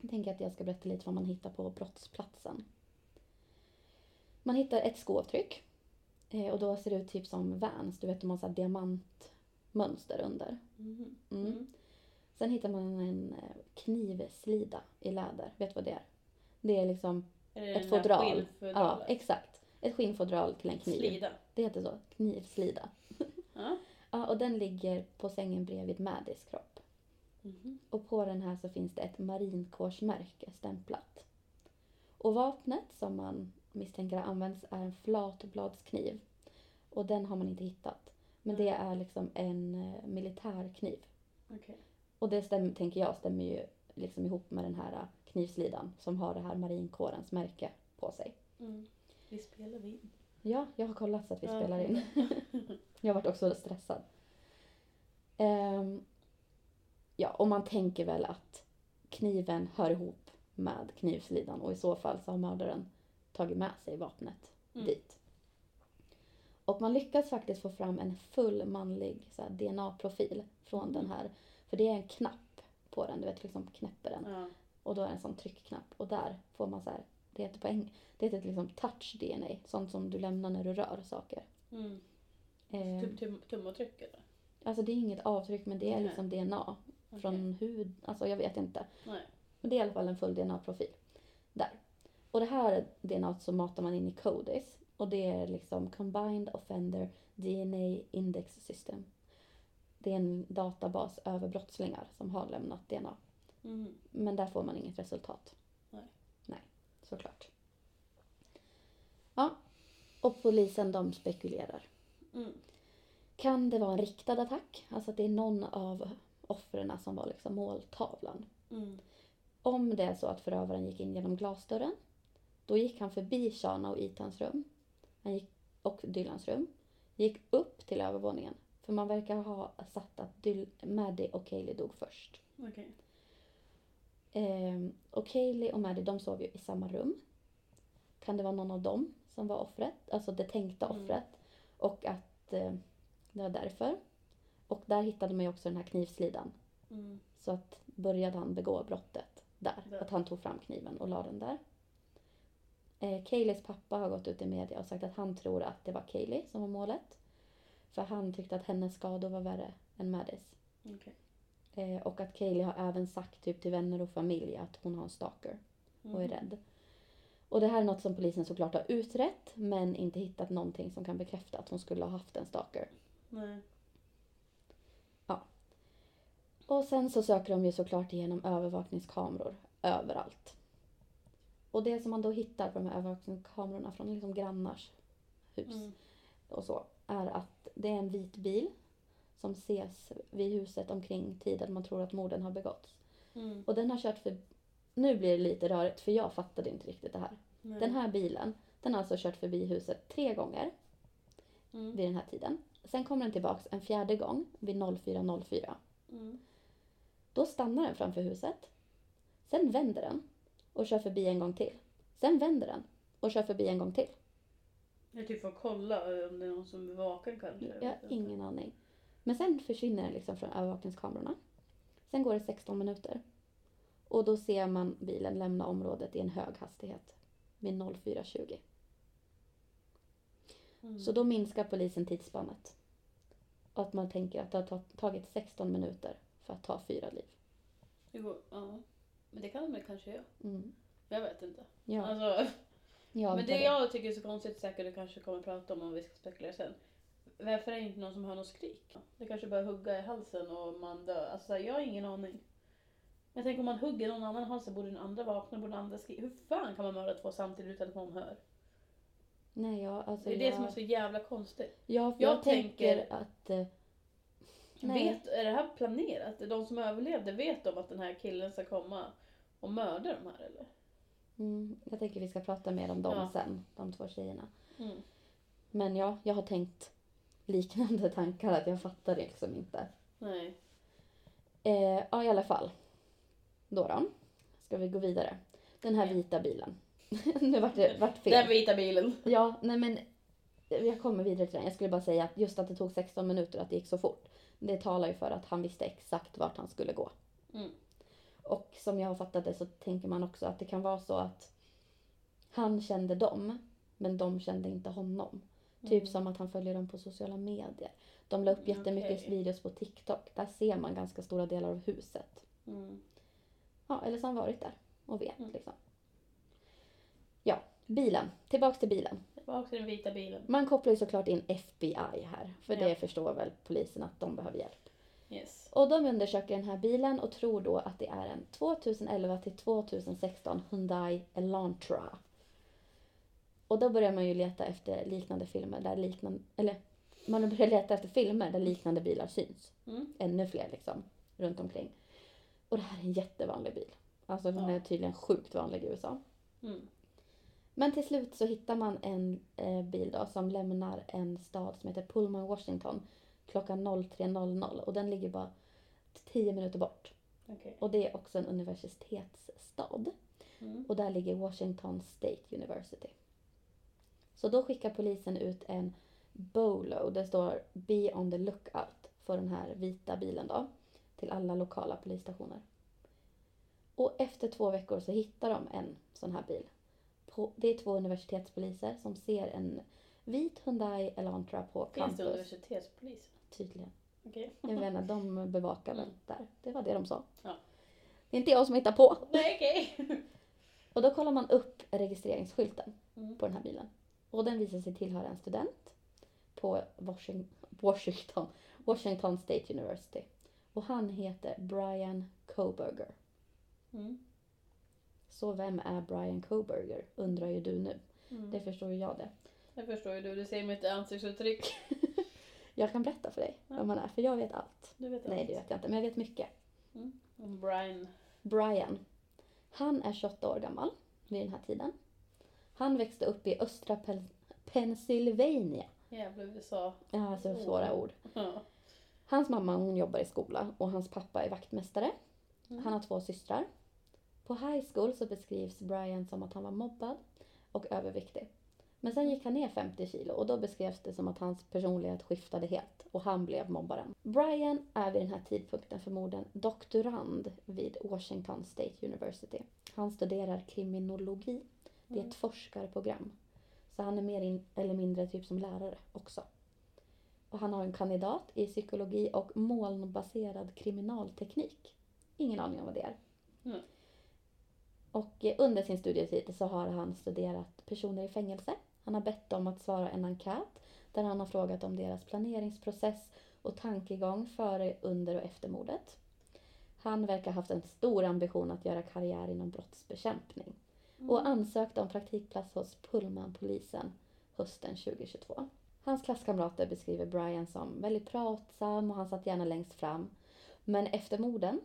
Jag tänker att jag ska berätta lite vad man hittar på brottsplatsen. Man hittar ett skoavtryck. Eh, och då ser det ut typ som Vans. Du vet, de har så diamantmönster under. Mm. Mm. Sen hittar man en eh, knivslida i läder. Vet du vad det är? Det är liksom Är det ett fodral. Ja, exakt. Ett skinnfodral till en kniv. Slida. Det heter så. Knivslida. Ja. Ja, och den ligger på sängen bredvid Maddys kropp. Mhm. Och på den här så finns det ett marinkårsmärke stämplat. Och vapnet som man misstänker har använts är en flatbladskniv. Och den har man inte hittat. Men det är liksom en eh, militärkniv. Okej. Och det stämmer, tänker jag stämmer ju liksom ihop med den här eh, knivslidan som har det här marinkårens märke på sig. Mm. Vi spelar in. Ja, jag har kollat så att vi Ja. spelar in. *laughs* jag varit också stressad. Ehm, ja, och man tänker väl att kniven hör ihop med knivslidan och i så fall så har mördaren tagit med sig vapnet Mm. dit. Och man lyckas faktiskt få fram en full manlig DNA-profil från den här. För det är en knapp på den, du vet liksom knäpper den. Ja. Och då är det en sån tryckknapp och där får man så här, det heter på eng- det heter liksom touch DNA, sånt som du lämnar när du rör saker. Mm. Eh, Typ tum, tumavtryck eller? Alltså det är inget avtryck men det är Nej. liksom DNA Okej. från hud, alltså jag vet inte. Nej. Men det är i alla fall en full DNA-profil. Där. Och det här DNA så matar man in i CODIS och det är liksom Combined Offender DNA Index System. Det är en databas över brottslingar som har lämnat DNA. Mm. Men där får man inget resultat. Nej. Nej, såklart. Ja, och polisen de spekulerar. Mm. Kan det vara en riktad attack? Alltså att det är någon av offren som var liksom måltavlan. Mm. Om det är så att förövaren gick in genom glasdörren, då gick han förbi Shana och Ethans rum han gick, och Dylans rum. Gick upp till övervåningen. För man verkar ha satt att Dyl, Maddie och Kaylee dog först. Okej. Ehm, och Kaylee och Maddie de sov ju i samma rum. Kan det vara någon av dem som var offret? Alltså det tänkta Mm. Och att eh, det var därför. Och där hittade man ju också den här knivslidan. Mm. Så att började han begå brottet där. Där. Att han tog fram kniven och la den där. Eh, Kayleys pappa har gått ut i media och sagt att han tror att det var Kaylee som var målet. För han tyckte att hennes skador var värre än Maddies. Okej. Eh, och att Kaylee har även sagt typ till vänner och familj att hon har en stalker Mm. och är rädd. Och det här är något som polisen såklart har utrett men inte hittat någonting som kan bekräfta att hon skulle ha haft en stalker. Nej. Och sen så söker de ju såklart igenom övervakningskameror överallt. Och det som man då hittar på de här övervakningskamerorna från liksom grannars hus Mm. och så är att det är en vit bil som ses vid huset omkring tiden man tror att morden har begåtts. Mm. Och den har kört för... Nu blir det lite rörigt för jag fattade inte riktigt det här. Nej. Den här bilen, den har alltså kört förbi huset tre gånger Mm. vid den här tiden. Sen kommer den tillbaks en fjärde gång vid 04.04. Mm. Då stannar den framför huset. Sen vänder den och kör förbi en gång till. Sen vänder den och kör förbi en gång till. Är typ för att kolla om det är någon som bevakar kanske. Jag har ingen aning. Men sen försvinner den liksom från övervakningskamerorna. Sen går det 16 minuter. Och då ser man bilen lämna området i en hög hastighet vid 04.20. Mm. Så då minskar polisen tidsspannet. Och att man tänker att det har ta- tagit 16 minuter för att ta fyra liv. Det går, ja. Men det kan väl kanske göra. Mm. Jag vet inte. Ja, Alltså, ja, men det jag tycker är så konstigt, säkert du kanske kommer prata om om vi ska spekulera sen. Varför är det inte någon som hör något skrik? Det kanske börjar hugga i halsen och man dör. Alltså jag har ingen aning. Jag tänker om man hugger någon annan i halsen borde den andra vakna, borde den andra skrika. Hur fan kan man mörda två samtidigt utan att någon hör? Nej, jag, alltså Det är det jag, som är så jävla konstigt. Ja, för jag jag, tänker, tänker- att... eh. Vet, är det här planerat? De som överlevde, vet de att den här killen ska komma och mörda de här eller? Mm, jag tänker vi ska prata mer om dem Ja. sen, de två tjejerna. Mm. Men ja, jag har tänkt liknande tankar att jag fattar liksom inte. Nej. Eh, ja, i alla fall. Då då. Ska vi gå vidare. Den här vita bilen. *laughs* nu vart det vart fel. Den vita bilen. Ja, nej men jag kommer vidare till den. Jag skulle bara säga att just att det tog 16 minuter att det gick så fort. Det talar ju för att han visste exakt vart han skulle gå. Mm. Och som jag har fattat det så tänker man också att det kan vara så att han kände dem, men de kände inte honom. Typ som att han följer dem på sociala medier. De la upp Mm, jättemycket okej. videos på TikTok. Där ser man ganska stora delar av huset. Mm. Ja, eller han varit där och vet Mm. liksom. Ja, bilen. Tillbaks till bilen. Tillbaka till den vita bilen. Man kopplar ju såklart in FBI här. För Ja. det förstår väl polisen att de behöver hjälp. Yes. Och de undersöker den här bilen och tror då att det är en 2011 till 2016 Hyundai Elantra. Och då börjar man ju leta efter liknande filmer där liknande, eller man börjar leta efter filmer där liknande bilar syns. Mm. Ännu fler liksom, runt omkring. Och det här är en jättevanlig bil. Alltså den Ja. är tydligen sjukt vanlig i USA. Mm. Men till slut så hittar man en eh, bil då som lämnar en stad som heter Pullman, Washington klockan 03.00 och den ligger bara 10 minuter bort. Okej. Och det är också en universitetsstad. Mm. Och där ligger Washington State University. Så då skickar polisen ut en BOLO, det står Be on the lookout, för den här vita bilen då. Till alla lokala polisstationer. Och efter två veckor så hittar de en sån här bil. Det är två universitetspoliser som ser en vit Hyundai Elantra på Finns det campus. universitetspolis? Tydligen. Okej. Jag vet inte, de bevakar väl Mm. där. Det var det de sa. Ja. Det är inte jag som hittar på. Nej, okej. *laughs* Och då kollar man upp registreringsskylten Mm. på den här bilen. Och den visar sig tillhöra en student på Washington, Washington State University. Och han heter Brian Koberger. Mm. Så vem är Brian Koberger undrar ju du nu. Mm. Det förstår ju jag det. Jag förstår ju du, du ser mitt ansiktsuttryck. *laughs* Jag kan berätta för dig Ja. vem han är, för jag vet allt. Du vet Nej, allt. det vet jag inte, men jag vet mycket. Om Brian. Brian. Han är 28 år gammal vid den här tiden. Han växte upp i östra Pen- Pennsylvania. Jävla USA. Ja, alltså svåra ord. Ja. Hans mamma hon jobbar i skola och hans pappa är vaktmästare. Mm. Han har två systrar. På high school så beskrivs Brian som att han var mobbad och överviktig. Men sen gick han ner 50 kilo och då beskrevs det som att hans personlighet skiftade helt och han blev mobbaren. Brian är vid den här tidpunkten förmodligen doktorand vid Washington State University. Han studerar kriminologi. Det är Mm. ett forskarprogram. Så han är mer in, eller mindre typ som lärare också. Och han har en kandidat i psykologi och molnbaserad kriminalteknik. Ingen aning om vad det är. Mm. Och eh, under sin studietid så har han studerat personer i fängelse. Han har bett dem att svara en enkät där han har frågat om deras planeringsprocess och tankegång före, under och efter mordet. Han verkar ha haft en stor ambition att göra karriär inom brottsbekämpning och ansökte om praktikplats hos Pullman-polisen hösten 2022. Hans klasskamrater beskriver Brian som väldigt pratsam och han satt gärna längst fram. Men efter morden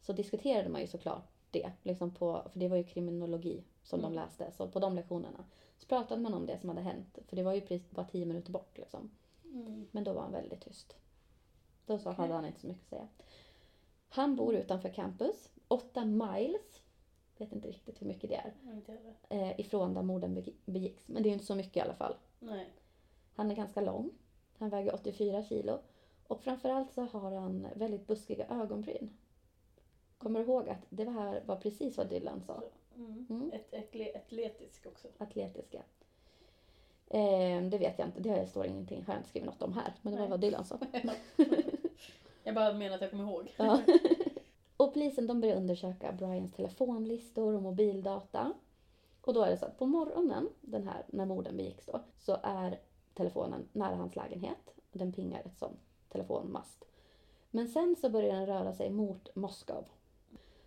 så diskuterade man ju såklart det, liksom på, för det var ju kriminologi som Mm. de läste, så på de lektionerna så pratade man om det som hade hänt, för det var ju precis bara tio minuter bort liksom. Mm. Men då var han väldigt tyst. Då så Okej. hade han inte så mycket att säga. Han bor utanför campus, åtta miles, vet inte riktigt hur mycket det är, Inte heller. eh, ifrån där morden begi- begicks. Men det är ju inte så mycket i alla fall. Nej. Han är ganska lång. Han väger 84 kilo. Och framförallt så har han väldigt buskiga ögonbryn. Kommer du ihåg att det här var precis vad Dylan sa? Mm. Mm. Ett, ett, atletisk också. Atletiska. Eh, det vet jag inte, det står ingenting, har jag inte skrivit något om här. Men det var vad Dylan sa. *laughs* jag bara menar att jag kommer ihåg. Ja. *laughs* och polisen de börjar undersöka Brians telefonlistor och mobildata. Och då är det så att på morgonen, den här, när morden begicks då, så är telefonen nära hans lägenhet. Den pingar ett sån telefonmast. Men sen så börjar den röra sig mot Moskov.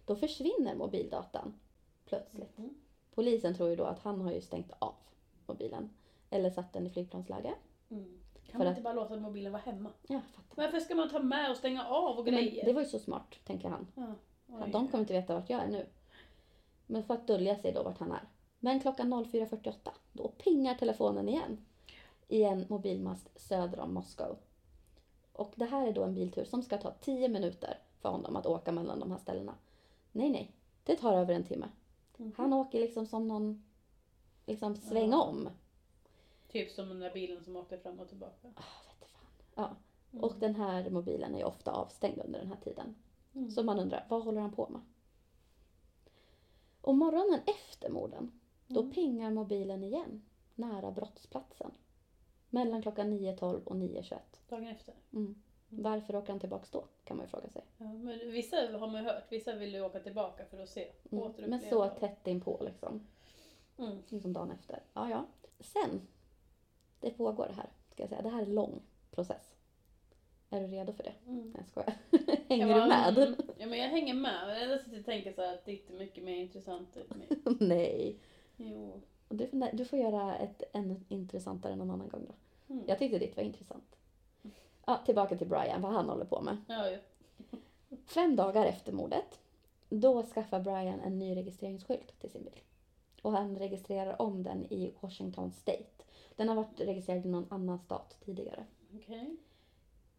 Då försvinner mobildatan plötsligt. Mm. Polisen tror ju då att han har ju stängt av mobilen. Eller satt den i flygplansläge. Mm. Kan För man att- inte bara låta mobilen vara hemma? Ja, fattar. Varför ska man ta med och stänga av och Men grejer? det var ju så smart, tänker han. Ja. De kommer inte veta vart jag är nu. Men för att dölja sig då vart han är. Men klockan 04.48, då pingar telefonen igen. I en mobilmast söder om Moskva. Och det här är då en biltur som ska ta 10 minuter för honom att åka mellan de här ställena. Nej, nej. Det tar över en timme. Mhm. Han åker liksom som någon liksom sväng om. Typ som den där bilen som åkte fram och tillbaka. Ah, vet fan. Ja. Mm. Och den här mobilen är ofta avstängd under den här tiden. Mm. Så man undrar, vad håller han på med? Och morgonen efter morden, då Mm. pingar mobilen igen, nära brottsplatsen. Mellan klockan 9.12 och 9.21. Dagen efter. Mm. Varför åker han tillbaks då, kan man ju fråga sig. Ja, men vissa har man ju hört, vissa vill ju åka tillbaka för att se. Mm. Men så tätt inpå liksom, Mm. liksom dagen efter. Ja, ja. Sen, det pågår det här, ska jag säga. Det här är en lång process. Är du redo för det? Mm. Jag skojar. *laughs* Hänger Jag du med? mm. Ja men jag hänger med. Men Det enda sättet jag tänker så här att det är inte mycket mer intressant. *laughs* Nej. Jo. Och du, får- du får göra ett ännu intressantare någon annan gång då. Mm. Jag tyckte ditt var intressant. Ja, tillbaka till Brian, vad han håller på med. Ja, ju. Fem dagar efter mordet, då skaffar Brian en ny registreringsskylt till sin bil. Och han registrerar om den i Washington State. Den har varit registrerad i någon annan stat tidigare. Okej.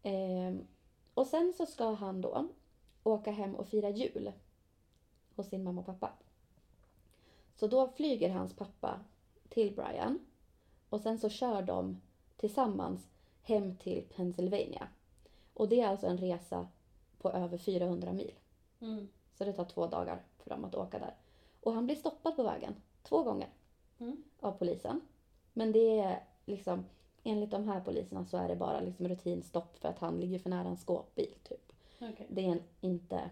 Ehm, och sen så ska han då åka hem och fira jul hos sin mamma och pappa. Så då flyger hans pappa till Brian och sen så kör de tillsammans hem till Pennsylvania. Och det är alltså en resa på över 400 mil. Mm. Så det tar två dagar för dem att åka där. Och han blir stoppad på vägen två gånger Mm. av polisen. Men det är liksom, enligt de här poliserna så är det bara liksom rutinstopp för att han ligger för nära en skåpbil typ. Okej. Det är en- inte,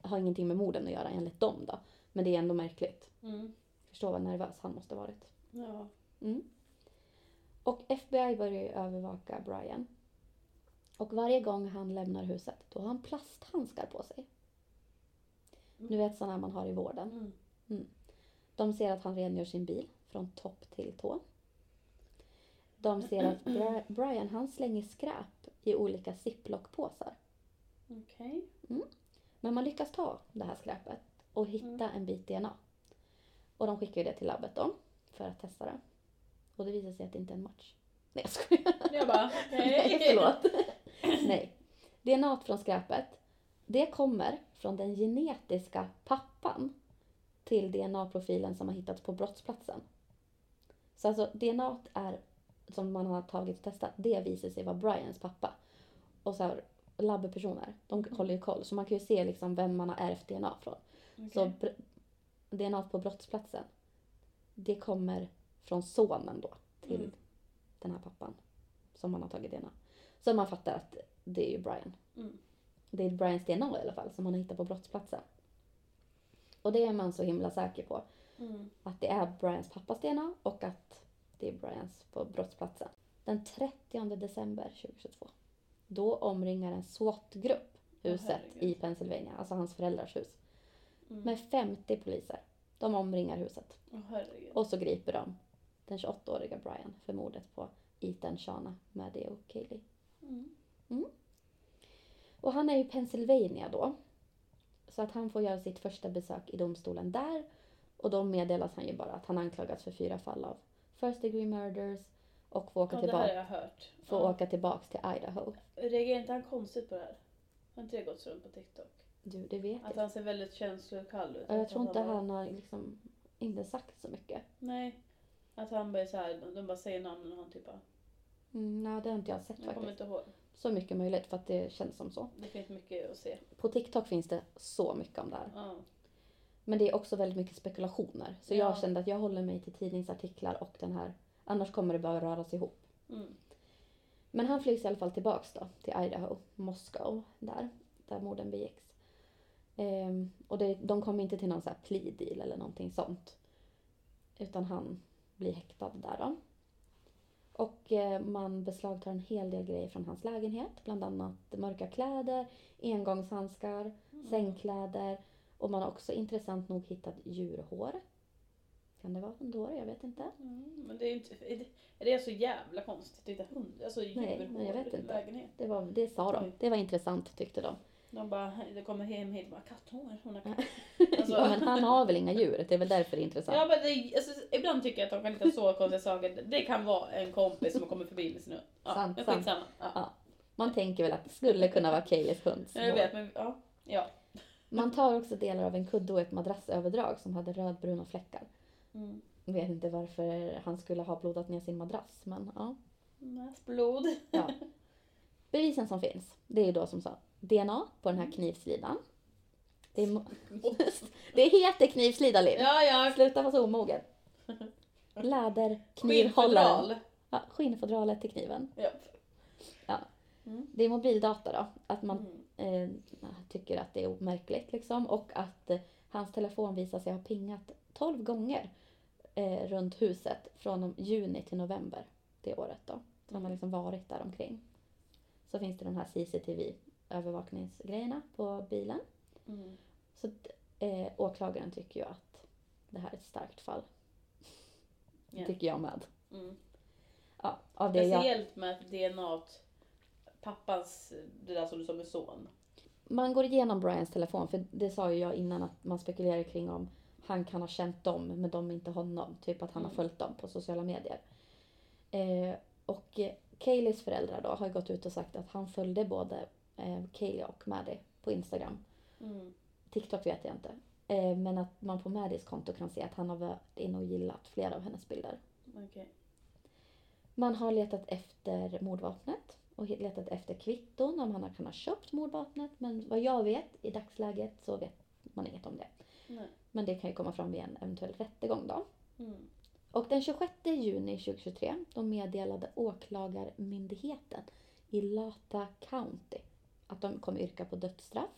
har ingenting med morden att göra enligt dem då. Men det är ändå märkligt. Mm. Förstå vad nervös han måste ha varit. Ja. Mm. Och FBI börjar ju övervaka Brian. Och varje gång han lämnar huset, då har han plasthandskar på sig. Du vet sådana man har i vården. Mm. De ser att han rengör sin bil från topp till tå. De ser att Bri- Brian han slänger skräp i olika ziplock-påsar. Okej. Men man lyckas ta det här skräpet och hitta en bit DNA. Och de skickar ju det till labbet då för att testa det. Och det visar sig att det inte är en match. Nej jag skojar. Jag bara, *laughs* Nej, okej. förlåt. Nej. DNA från skräpet, det kommer från den genetiska pappan till DNA-profilen som har hittats på brottsplatsen. Så alltså DNA är, som man har tagit och testat, det visar sig vara Brians pappa. Och så här, labbpersoner, de håller ju koll. Så man kan ju se liksom vem man har ärvt DNA från. Så br- DNA på brottsplatsen, det kommer från sonen då till Mm. den här pappan som man har tagit DNA. Så man fattar att det är ju Brian. Mm. Det är Brians DNA i alla fall som man har hittat på brottsplatsen. Och det är man så himla säker på. Mm. Att det är Brians pappas DNA och att det är Brians på brottsplatsen. Den 30 december 2022. Då omringar en SWAT-grupp huset herregud. i Pennsylvania, alltså hans föräldrars hus. Mm. Med 50 poliser. De omringar huset. Herregud. Och så griper de den 28-åriga Brian för mordet på Ethan, Shana, Maddie och Kaylee. Mm. Och han är i Pennsylvania då. Så att han får göra sitt första besök i domstolen där. Och då meddelas han ju bara att han anklagats för fyra fall av first degree murders och får åka, Ja, tillbaka, får Ja. åka tillbaks till Idaho. Reagerar inte han konstigt på det här? Har inte det gått runt på TikTok? Du, det vet Att jag. han ser väldigt känslokall ut. Och jag tror inte bara- han har liksom inte sagt så mycket. Nej. Att han bara så här, de bara säger namnen och han typ bara, Mm, nej, det har inte jag sett jag kommer faktiskt. inte ihåg. Så mycket möjligt för att det känns som så. Det finns mycket att se. På TikTok finns det så mycket om det här. Ja. Men det är också väldigt mycket spekulationer. Så Ja. jag kände att jag håller mig till tidningsartiklar och den här. Annars kommer det bara röras ihop. Mm. Men han flygs i alla fall tillbaks då till Idaho, Moskva, där, där morden begicks. Ehm, och det, de kom inte till någon så här plea deal eller någonting sånt. Utan han blir häktad där då. Och eh, man beslagtar en hel del grejer från hans lägenhet. Bland annat mörka kläder, engångshandskar, sängkläder. Och man har också intressant nog hittat djurhår. Kan det vara hundhår? Jag vet inte. Mm. Men det är inte, är det, är det så jävla konstigt att hitta hund, alltså djurhår men jag vet i inte. lägenhet? Det, var, det sa de. Oj. Det var intressant tyckte de. De bara, det kommer hem hit och bara katthår, hon har katt. *laughs* Alltså- ja, men han har väl inga djur? Det är väl därför det är intressant. Ja men det, alltså, ibland tycker jag att de kan hitta så konstiga saker. Det kan vara en kompis som har kommit förbi med sin hund. Ja, Sant, men sant. Ja. Ja. Man tänker väl att det skulle kunna vara Kayleys hund. Ja, Jag vet men ja. ja. Man tar också delar av en kudde och ett madrassöverdrag som hade rödbruna fläckar. Mm. Jag vet inte varför han skulle ha blodat ner sin madrass, men ja. Näsblod. ja. Bevisen som finns, det är ju då som sa DNA på den här knivslidan. Det, är, *laughs* det heter knivslida, Liv. Ja ja. Sluta vara så omogen. Läderknivhållaren. Ja, skinnfodralet till kniven. Ja. Ja. Mm. Det är mobildata då. Att man Mm. eh, tycker att det är märkligt liksom. Och att eh, hans telefon visar sig ha pingat 12 gånger eh, runt huset från juni till november det året då. Så han har liksom varit där omkring. Så finns det de här CCTV övervakningsgrejerna på bilen. Mm. Så eh, åklagaren tycker ju att det här är ett starkt fall. Ja. Tycker jag med. Mm. Ja, av det jag... Speciellt med att DNA, pappans, det där som du sa med son. Man går igenom Brians telefon, för det sa ju jag innan att man spekulerar kring om han kan ha känt dem, men de inte honom. Typ att han har Mm. följt dem på sociala medier. Eh, och Kayleys föräldrar då har gått ut och sagt att han följde både eh, Kaylee och Maddie på Instagram. Mm. TikTok vet jag inte. Eh, men att man på Maddies konto kan se att han har varit inne och gillat flera av hennes bilder. Okej. Man har letat efter mordvapnet och letat efter kvitton om han kan ha köpt mordvapnet. Men vad jag vet i dagsläget så vet man inget om det. Nej. Men det kan ju komma fram vid en eventuell rättegång då. Mm. Och den 26 juni 2023 då meddelade åklagarmyndigheten i Lata County att de kommer yrka på dödsstraff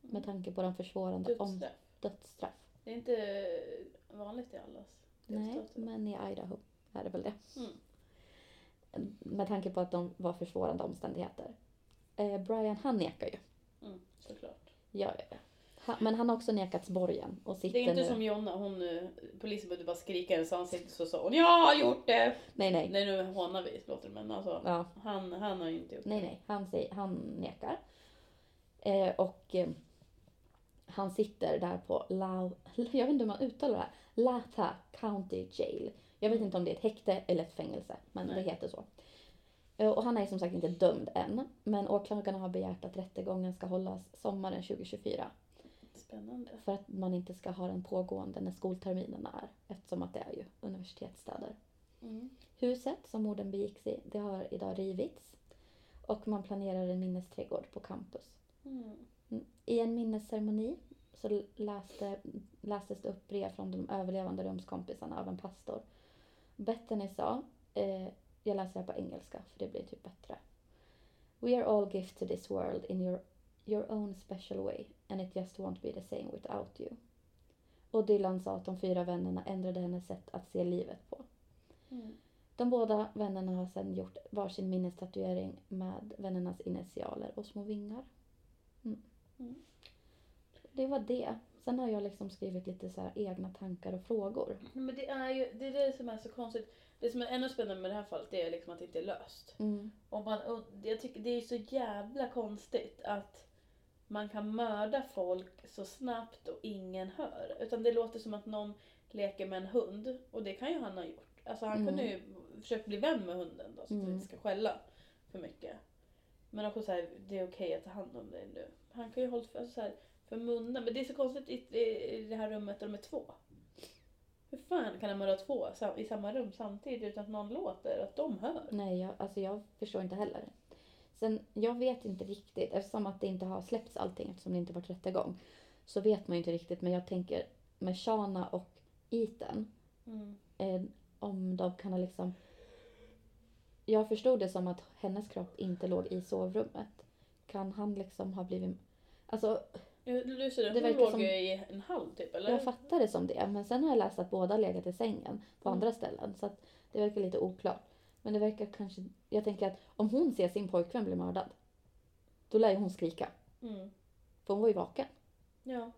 med tanke på de försvårande om Dödsstraff. dödsstraff. Det är inte vanligt i allas Nej, men i Idaho är det väl det. Mm. Med tanke på att de var försvårande omständigheter. Eh, Brian han nekar ju. Mm, såklart. Ja, ja, ja. Han, men han har också nekats borgen och sitter Det är inte nu... som Jonna, hon, eh, polisen behövde bara skrika hennes ansikte så sa hon Jag har gjort det! Nej, nej. Nej nu hånar vi låter det men alltså Ja, han, han har ju inte gjort nej, det. nej. Han, säger, han nekar. Eh, och eh, han sitter där på Lau... *laughs* Jag vet inte hur man uttalar det här. Lata County Jail. Jag vet Mm. inte om det är ett häkte eller ett fängelse, men Nej. det heter så. Eh, Och han är som sagt inte dömd än, men åklagarna har begärt att rättegången ska hållas sommaren 2024. Spännande. För att man inte ska ha den pågående när skolterminerna är, eftersom att det är ju universitetsstäder. Mm. Huset som morden begicks i, det har idag rivits. Och man planerar en minnesträdgård på campus. Mm. I en minnesceremoni så läste, lästes det upp brev från de överlevande rumskompisarna av en pastor. Bethany sa, eh, jag läser det här på engelska för det blir typ bättre. We are all gifts to this world in your, your own special way and it just won't be the same without you. Och Dylan sa att de fyra vännerna ändrade hennes sätt att se livet på. Mm. De båda vännerna har sedan gjort varsin minnestatuering med vännernas initialer och små vingar. Mm. Mm. Det var det. Sen har jag liksom skrivit lite så här egna tankar och frågor. Men det är ju det, är det som är så konstigt. Det som är ännu spännande med det här fallet är liksom att det inte är löst. Mm. Och man, och jag tycker det är så jävla konstigt att man kan mörda folk så snabbt och ingen hör. Utan det låter som att någon leker med en hund och det kan ju han ha gjort. Alltså han Mm. kunde ju försökt bli vän med hunden då så att Mm. den inte ska skälla för mycket. Men också så här, det är okej att ta hand om dig nu. Han kan ju hålla för, alltså så här, för munnen. Men det är så konstigt i, i, i det här rummet där de är två. Hur fan kan han mörda två sam- i samma rum samtidigt utan att någon låter, att de hör? Nej, jag, alltså jag förstår inte heller. Sen, jag vet inte riktigt, eftersom att det inte har släppts allting, eftersom det inte varit rättegång, så vet man ju inte riktigt. Men jag tänker med Shana och Ethan, Mm. eh, om de kan ha liksom... Jag förstod det som att hennes kropp inte låg i sovrummet. Kan han liksom ha blivit... Alltså, Lucy, Det verkar som- i en hall typ eller? jag fattar det som det. Men sen har jag läst att båda legat i sängen på Mm. andra ställen. Så att det verkar lite oklart. Men det verkar kanske... Jag tänker att om hon ser sin pojkvän bli mördad, då lär ju hon skrika. Mm. För hon var ju vaken. Ja.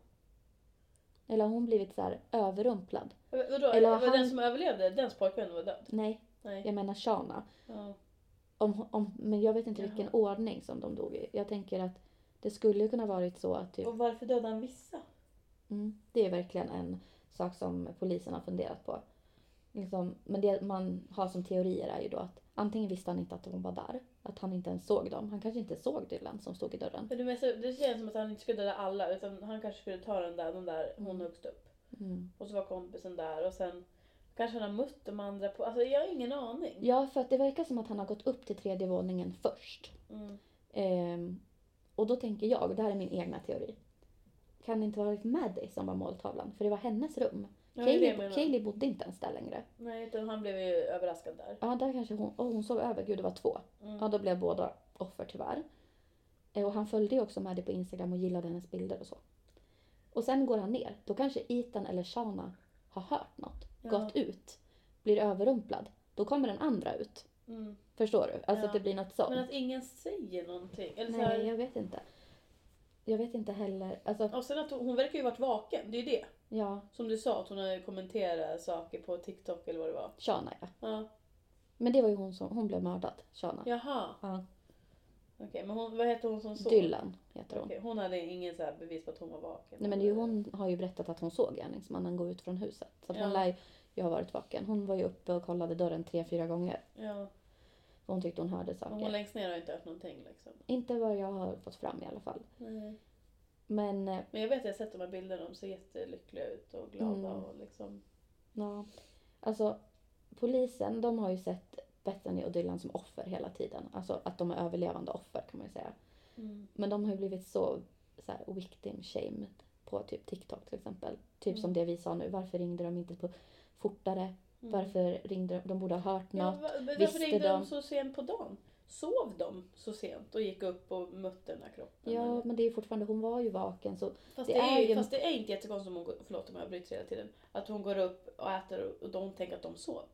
Eller har hon blivit så här överrumplad? Vadå, Eller var han- den som överlevde, dens pojkvän var död? Nej, Nej. jag menar Shana. Ja. Om, om, men jag vet inte Jaha. vilken ordning som de dog i. Jag tänker att det skulle kunna varit så att typ, Och varför dödade han vissa? mm, det är verkligen en sak som polisen har funderat på. Liksom, men det man har som teorier är ju då att antingen visste han inte att de var där, att han inte ens såg dem. Han kanske inte såg Dylan som stod i dörren. Det, mesta, det känns som att han inte skulle döda alla utan han kanske skulle ta den där, den där hon Mm. högst upp. Mm. Och så var kompisen där och sen kanske han har mött de andra på, alltså jag har ingen aning. Ja, för att det verkar som att han har gått upp till tredje våningen först. Mm. Ehm, och då tänker jag, det här är min egna teori. Kan det inte varit Maddie som var måltavlan? För det var hennes rum. Ja, Kaylee. Kaylee bodde inte ens där längre. Nej utan han blev ju överraskad där. Ja, där kanske hon... Och hon sov över. Gud, det var två. Mm. Ja, då blev båda offer tyvärr. Eh, Och han följde ju också Maddie på Instagram och gillade hennes bilder och så. Och sen går han ner. Då kanske Ethan eller Shana har hört något. Ja. Gått ut. Blir överrumplad. Då kommer den andra ut. Mm. Förstår du? Alltså Ja. att det blir något sånt. Men att ingen säger någonting. Eller så Nej, här, jag vet inte. Jag vet inte heller. Alltså, Och sen att hon, hon verkar ju varit vaken, det är ju det. Ja, Som du sa, att hon hade kommenterat saker på TikTok eller vad det var. Shana ja. Ja. Men det var ju hon som, hon blev mördad, Shana. Jaha. Ja. Okej, men hon, vad heter hon som såg? Dylan heter hon. Okej, hon hade ingen så här bevis på att hon var vaken? Nej men det är ju, hon har ju berättat att hon såg gärningsmannen gå ut från huset. Så att hon Ja. lär ju ha varit vaken. Hon var ju uppe och kollade dörren tre, fyra gånger. Ja. För hon tyckte hon hörde Men saker. hon längst ner har inte hört någonting liksom. Inte vad jag har fått fram i alla fall. Men eh, Men jag vet att jag har sett de här bilderna, de ser jättelyckliga ut och glada Mm. och liksom. ja, alltså polisen de har ju sett Bethany och Dylan som offer hela tiden. Alltså att de är överlevande offer kan man ju säga. Mm. Men de har ju blivit så, så här, victim shamed på typ TikTok till exempel. Typ som Mm. det vi sa nu. Varför ringde de inte på fortare? Mm. Varför ringde de? De borde ha hört Ja, något. va- men varför Visste ringde de så sent på dagen? Sov de så sent och gick upp och mötte den här kroppen? Ja, eller? men det är fortfarande, hon var ju vaken så Fast det det, är, ju... ju- fast det är inte jättekonstigt om hon går, förlåt om jag bryter hela tiden, att hon går upp och äter och de tänker att de sover.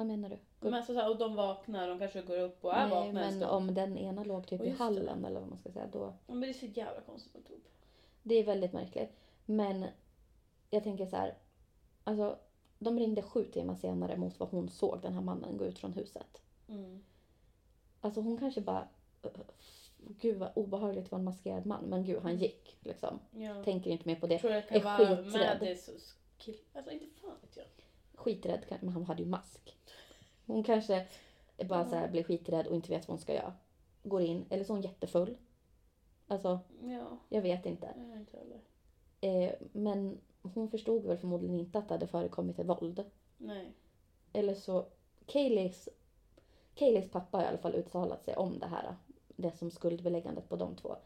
Vad menar du? Men alltså, så här, och de vaknar, de kanske går upp och är Nej, vakna en men stund. om den ena låg typ i just det. hallen eller vad man ska säga då. Ja, men det är så jävla konstigt med Tove. Det är väldigt märkligt. Men jag tänker så här. Alltså, de ringde sju timmar senare mot vad hon såg den här mannen gå ut från huset. Mm. Alltså hon kanske bara... Gud vad obehagligt att vara en maskerad man. Men gud, han gick liksom. Ja. Tänker inte mer på det. Jag tror det är kan vara skiträdd. Madis kill... Alltså inte fan vet jag. Skiträdd, kan- men han hade ju mask. Hon kanske bara så här blir skiträdd och inte vet vad hon ska göra. Går in, eller så är hon jättefull. Alltså, Ja, jag vet inte. jag inte. Eh, men hon förstod väl förmodligen inte att det hade förekommit ett våld. Nej. Eller så, Kayleys, Kayleys pappa har i alla fall uttalat sig om det här. Det som skuldbeläggandet på de två.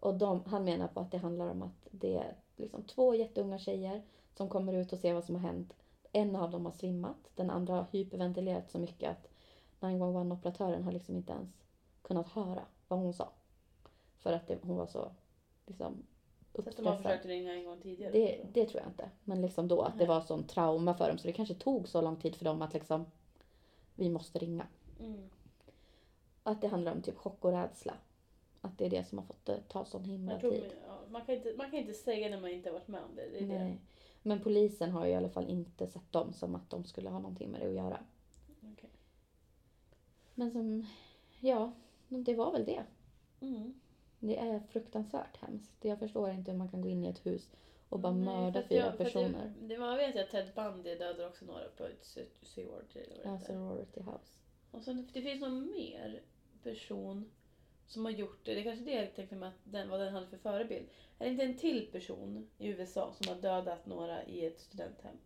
Och de, han menar på att det handlar om att det är liksom två jätteunga tjejer som kommer ut och ser vad som har hänt. En av dem har svimmat, den andra har hyperventilerat så mycket att 911-operatören har liksom inte ens kunnat höra vad hon sa. För att det, hon var så liksom Så att de har uppstressad. försökt ringa en gång tidigare. Det, det tror jag inte. Men liksom då att det Nej. var sån trauma för dem så det kanske tog så lång tid för dem att liksom vi måste ringa. Mm. Att det handlar om typ chock och rädsla. Att det är det som har fått det ta sån himla tid. ja, man, kan inte, man kan inte säga när man inte har varit med om det. det, är det. Men polisen har i alla fall inte sett dem som att de skulle ha någonting med det att göra. Okej. Men som, ja, det var väl det. Mm. Det är fruktansvärt hemskt. Jag förstår inte hur man kan gå in i ett hus och bara Nej, mörda fyra jag- personer. Det, det, man vet ju att Ted Bundy dödade också några på ett det Ja, sorority house. Och sen, det finns någon mer person som har gjort det. Det är kanske det jag tänkte mig att den, vad den hade för förebild. Är det inte en till person i USA som har dödat några i ett studenthem?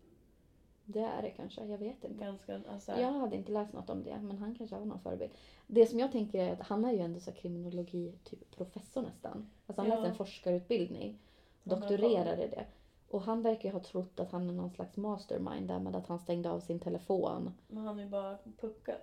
Det är det kanske, jag vet inte. Ganska, alltså, Jag hade inte läst något om det, men han kanske har någon förebild. Det som jag tänker är att han är ju ändå så kriminologi, typ professor nästan. Alltså han Ja. läste en forskarutbildning, doktorerade det. Och han verkar ju ha trott att han är någon slags mastermind där med att han stängde av sin telefon. Men han är ju bara puckad.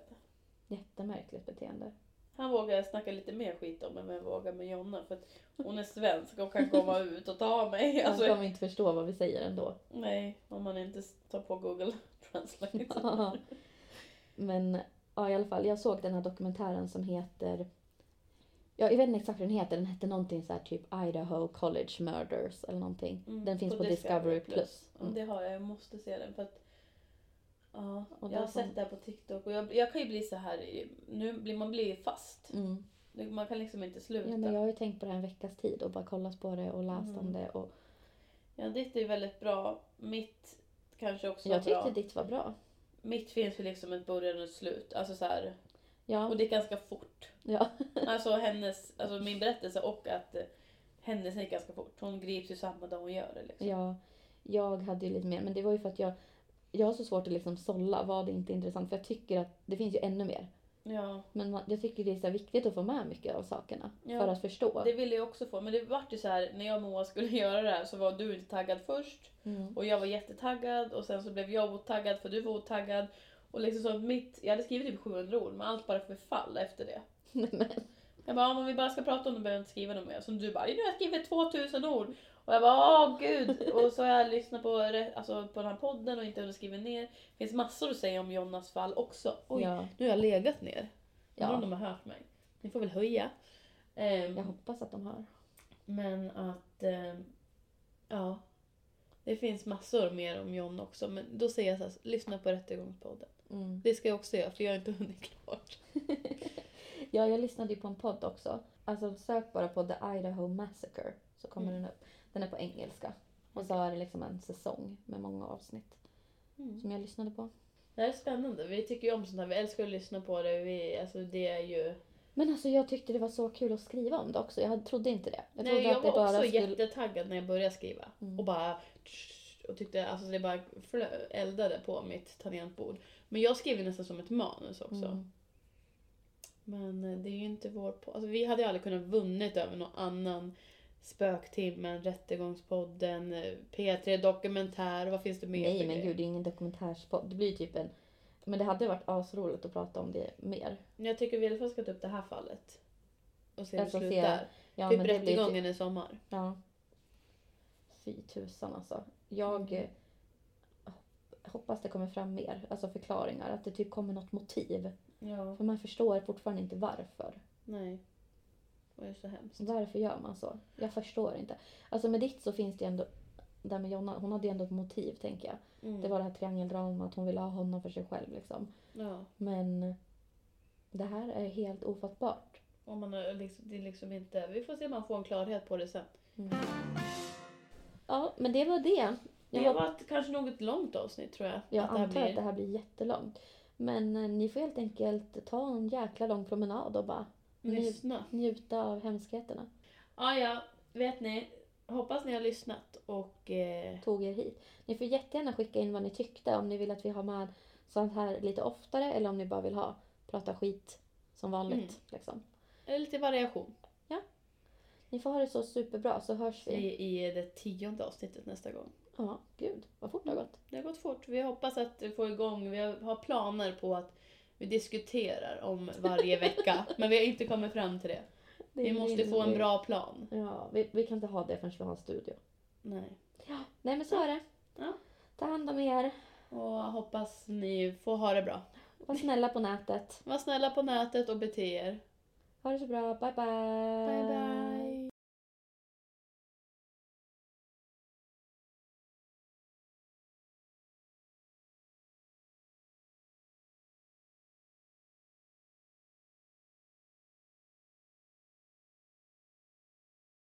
Jättemärkligt beteende. Han vågar snacka lite mer skit om vad jag vågar med Jonna. För att hon är svensk och kan komma *laughs* ut och ta mig. Han Alltså, kommer inte förstå vad vi säger ändå. nej, om man inte tar på Google *laughs* Translate. *laughs* Men ja, i alla fall, jag såg den här dokumentären som heter Ja, jag vet inte exakt vad den heter. Den hette någonting så här typ Idaho College Murders eller någonting. Mm, den finns på, Discovery Plus. Ja, det har jag. Jag måste se den. För att, ja, Och jag har sett det här på TikTok och jag, jag kan ju bli så här. Nu blir man blir fast. Mm. Man kan liksom inte sluta. Ja, men jag har ju tänkt på det här en veckas tid och bara kollat på det och läst Mm. om det. Och Ja, ditt är ju väldigt bra. Mitt kanske också jag var bra. tyckte ditt var bra. Mitt finns ju liksom ett början och ett slut. Alltså så här, Ja, och det är ganska fort. ja. *laughs* Alltså hennes, alltså min berättelse och att eh, hennes gick ganska fort. Hon grips ju samma dag hon gör det liksom. ja. Jag hade ju lite mer, men det var ju för att jag jag har så svårt att liksom sålla vad det inte är intressant för jag tycker att det finns ju ännu mer. Ja, Men man, jag tycker det är så viktigt att få med mycket av sakerna Ja, för att förstå. det ville jag också få. Men det vart ju så här när jag och Moa skulle *laughs* göra det här så var du inte taggad först. Mm. Och jag var jättetaggad och sen så blev jag otaggad för du var otaggad. Och liksom så mitt, jag hade skrivit typ 700 ord men allt bara förfall efter det. *laughs* Jag bara, om vi bara ska prata om det behöver jag inte skriva något mer. Som du bara, nu har jag skrivit 2000 ord. Och jag bara, åh gud. Och så har jag lyssnat på, alltså, på den här podden och inte hunnit skriva ner. Det finns massor att säga om Jonas fall också. Oj, ja, nu har jag legat ner. Undrar om de har hört mig. Ni får väl höja. Ehm, jag hoppas att de har. Men att, ehm, ja. Det finns massor mer om John också men då säger jag så här, lyssna på Rättegångspodden. Mm. Det ska jag också göra för jag har inte hunnit klart. *laughs* Ja, jag lyssnade ju på en podd också. Alltså sök bara på The Idaho Massacre så kommer Mm. den upp. Den är på engelska. Och så är det liksom en säsong med många avsnitt Mm. som jag lyssnade på. Det här är spännande. Vi tycker ju om sånt här. Vi älskar att lyssna på det. Vi, alltså det är ju... Men alltså jag tyckte det var så kul att skriva om det också. Jag trodde inte det. Jag Nej, jag var också skulle... jättetaggad när jag började skriva. Mm. Och bara... Och tyckte, alltså det bara flö- eldade på mitt tangentbord. Men jag skrev ju nästan som ett manus också. Mm. Men eh, det är ju inte vår på. Alltså vi hade ju aldrig kunnat vunnit över någon annan. Spöktimmen, Rättegångspodden, eh, P3 Dokumentär, vad finns det mer Nej men gud, det är ingen dokumentärspodd. Det blir ju typ en... Men det hade varit asroligt att prata om det mer. Jag tycker vi i alla fall ska ta upp det här fallet. Och se hur det Alltså, slutar. Ja, typ typ- rättegången i sommar. Ja. Fy tusan alltså. Jag Mm. eh, hoppas det kommer fram mer. Alltså förklaringar. Att det typ kommer något motiv. Ja. För man förstår fortfarande inte varför. Nej. Det är så hemskt. Varför gör man så? Jag förstår inte. Alltså med ditt så finns det ju ändå... Där med Jonna, hon hade ju ändå ett motiv tänker jag. Mm. Det var det här triangeldramat, hon ville ha honom för sig själv liksom. Ja. Men det här är helt ofattbart. Och man har liksom, det är liksom inte... Vi får se om man får en klarhet på det sen. Mm. Ja, men det var det. Det Jag, har hop- varit kanske något långt avsnitt tror jag. jag det antar blir. att det här blir jättelångt. Men eh, ni får helt enkelt ta en jäkla lång promenad och bara Lyssna. njuta av hemskheterna. Ja, ja. Vet ni. Hoppas ni har lyssnat och... Eh, Tog er hit. Ni får jättegärna skicka in vad ni tyckte. Om ni vill att vi har med sånt här lite oftare eller om ni bara vill ha prata skit som vanligt. Mm. Liksom. eller lite variation. Ni får ha det så superbra så hörs vi. I, I det tionde avsnittet nästa gång. Ja, gud vad fort det har gått. Det har gått fort. Vi hoppas att få igång, vi har planer på att vi diskuterar om varje vecka. men vi har inte kommit fram till det. Det Vi måste få en bra plan. Ja, vi, vi kan inte ha det förrän vi har en studio. Nej. Nej men så är det. Ja. Ta hand om er. Och hoppas ni får ha det bra. Var snälla på nätet. Var snälla på nätet och bete er. Ha det så bra. Bye bye. Bye bye.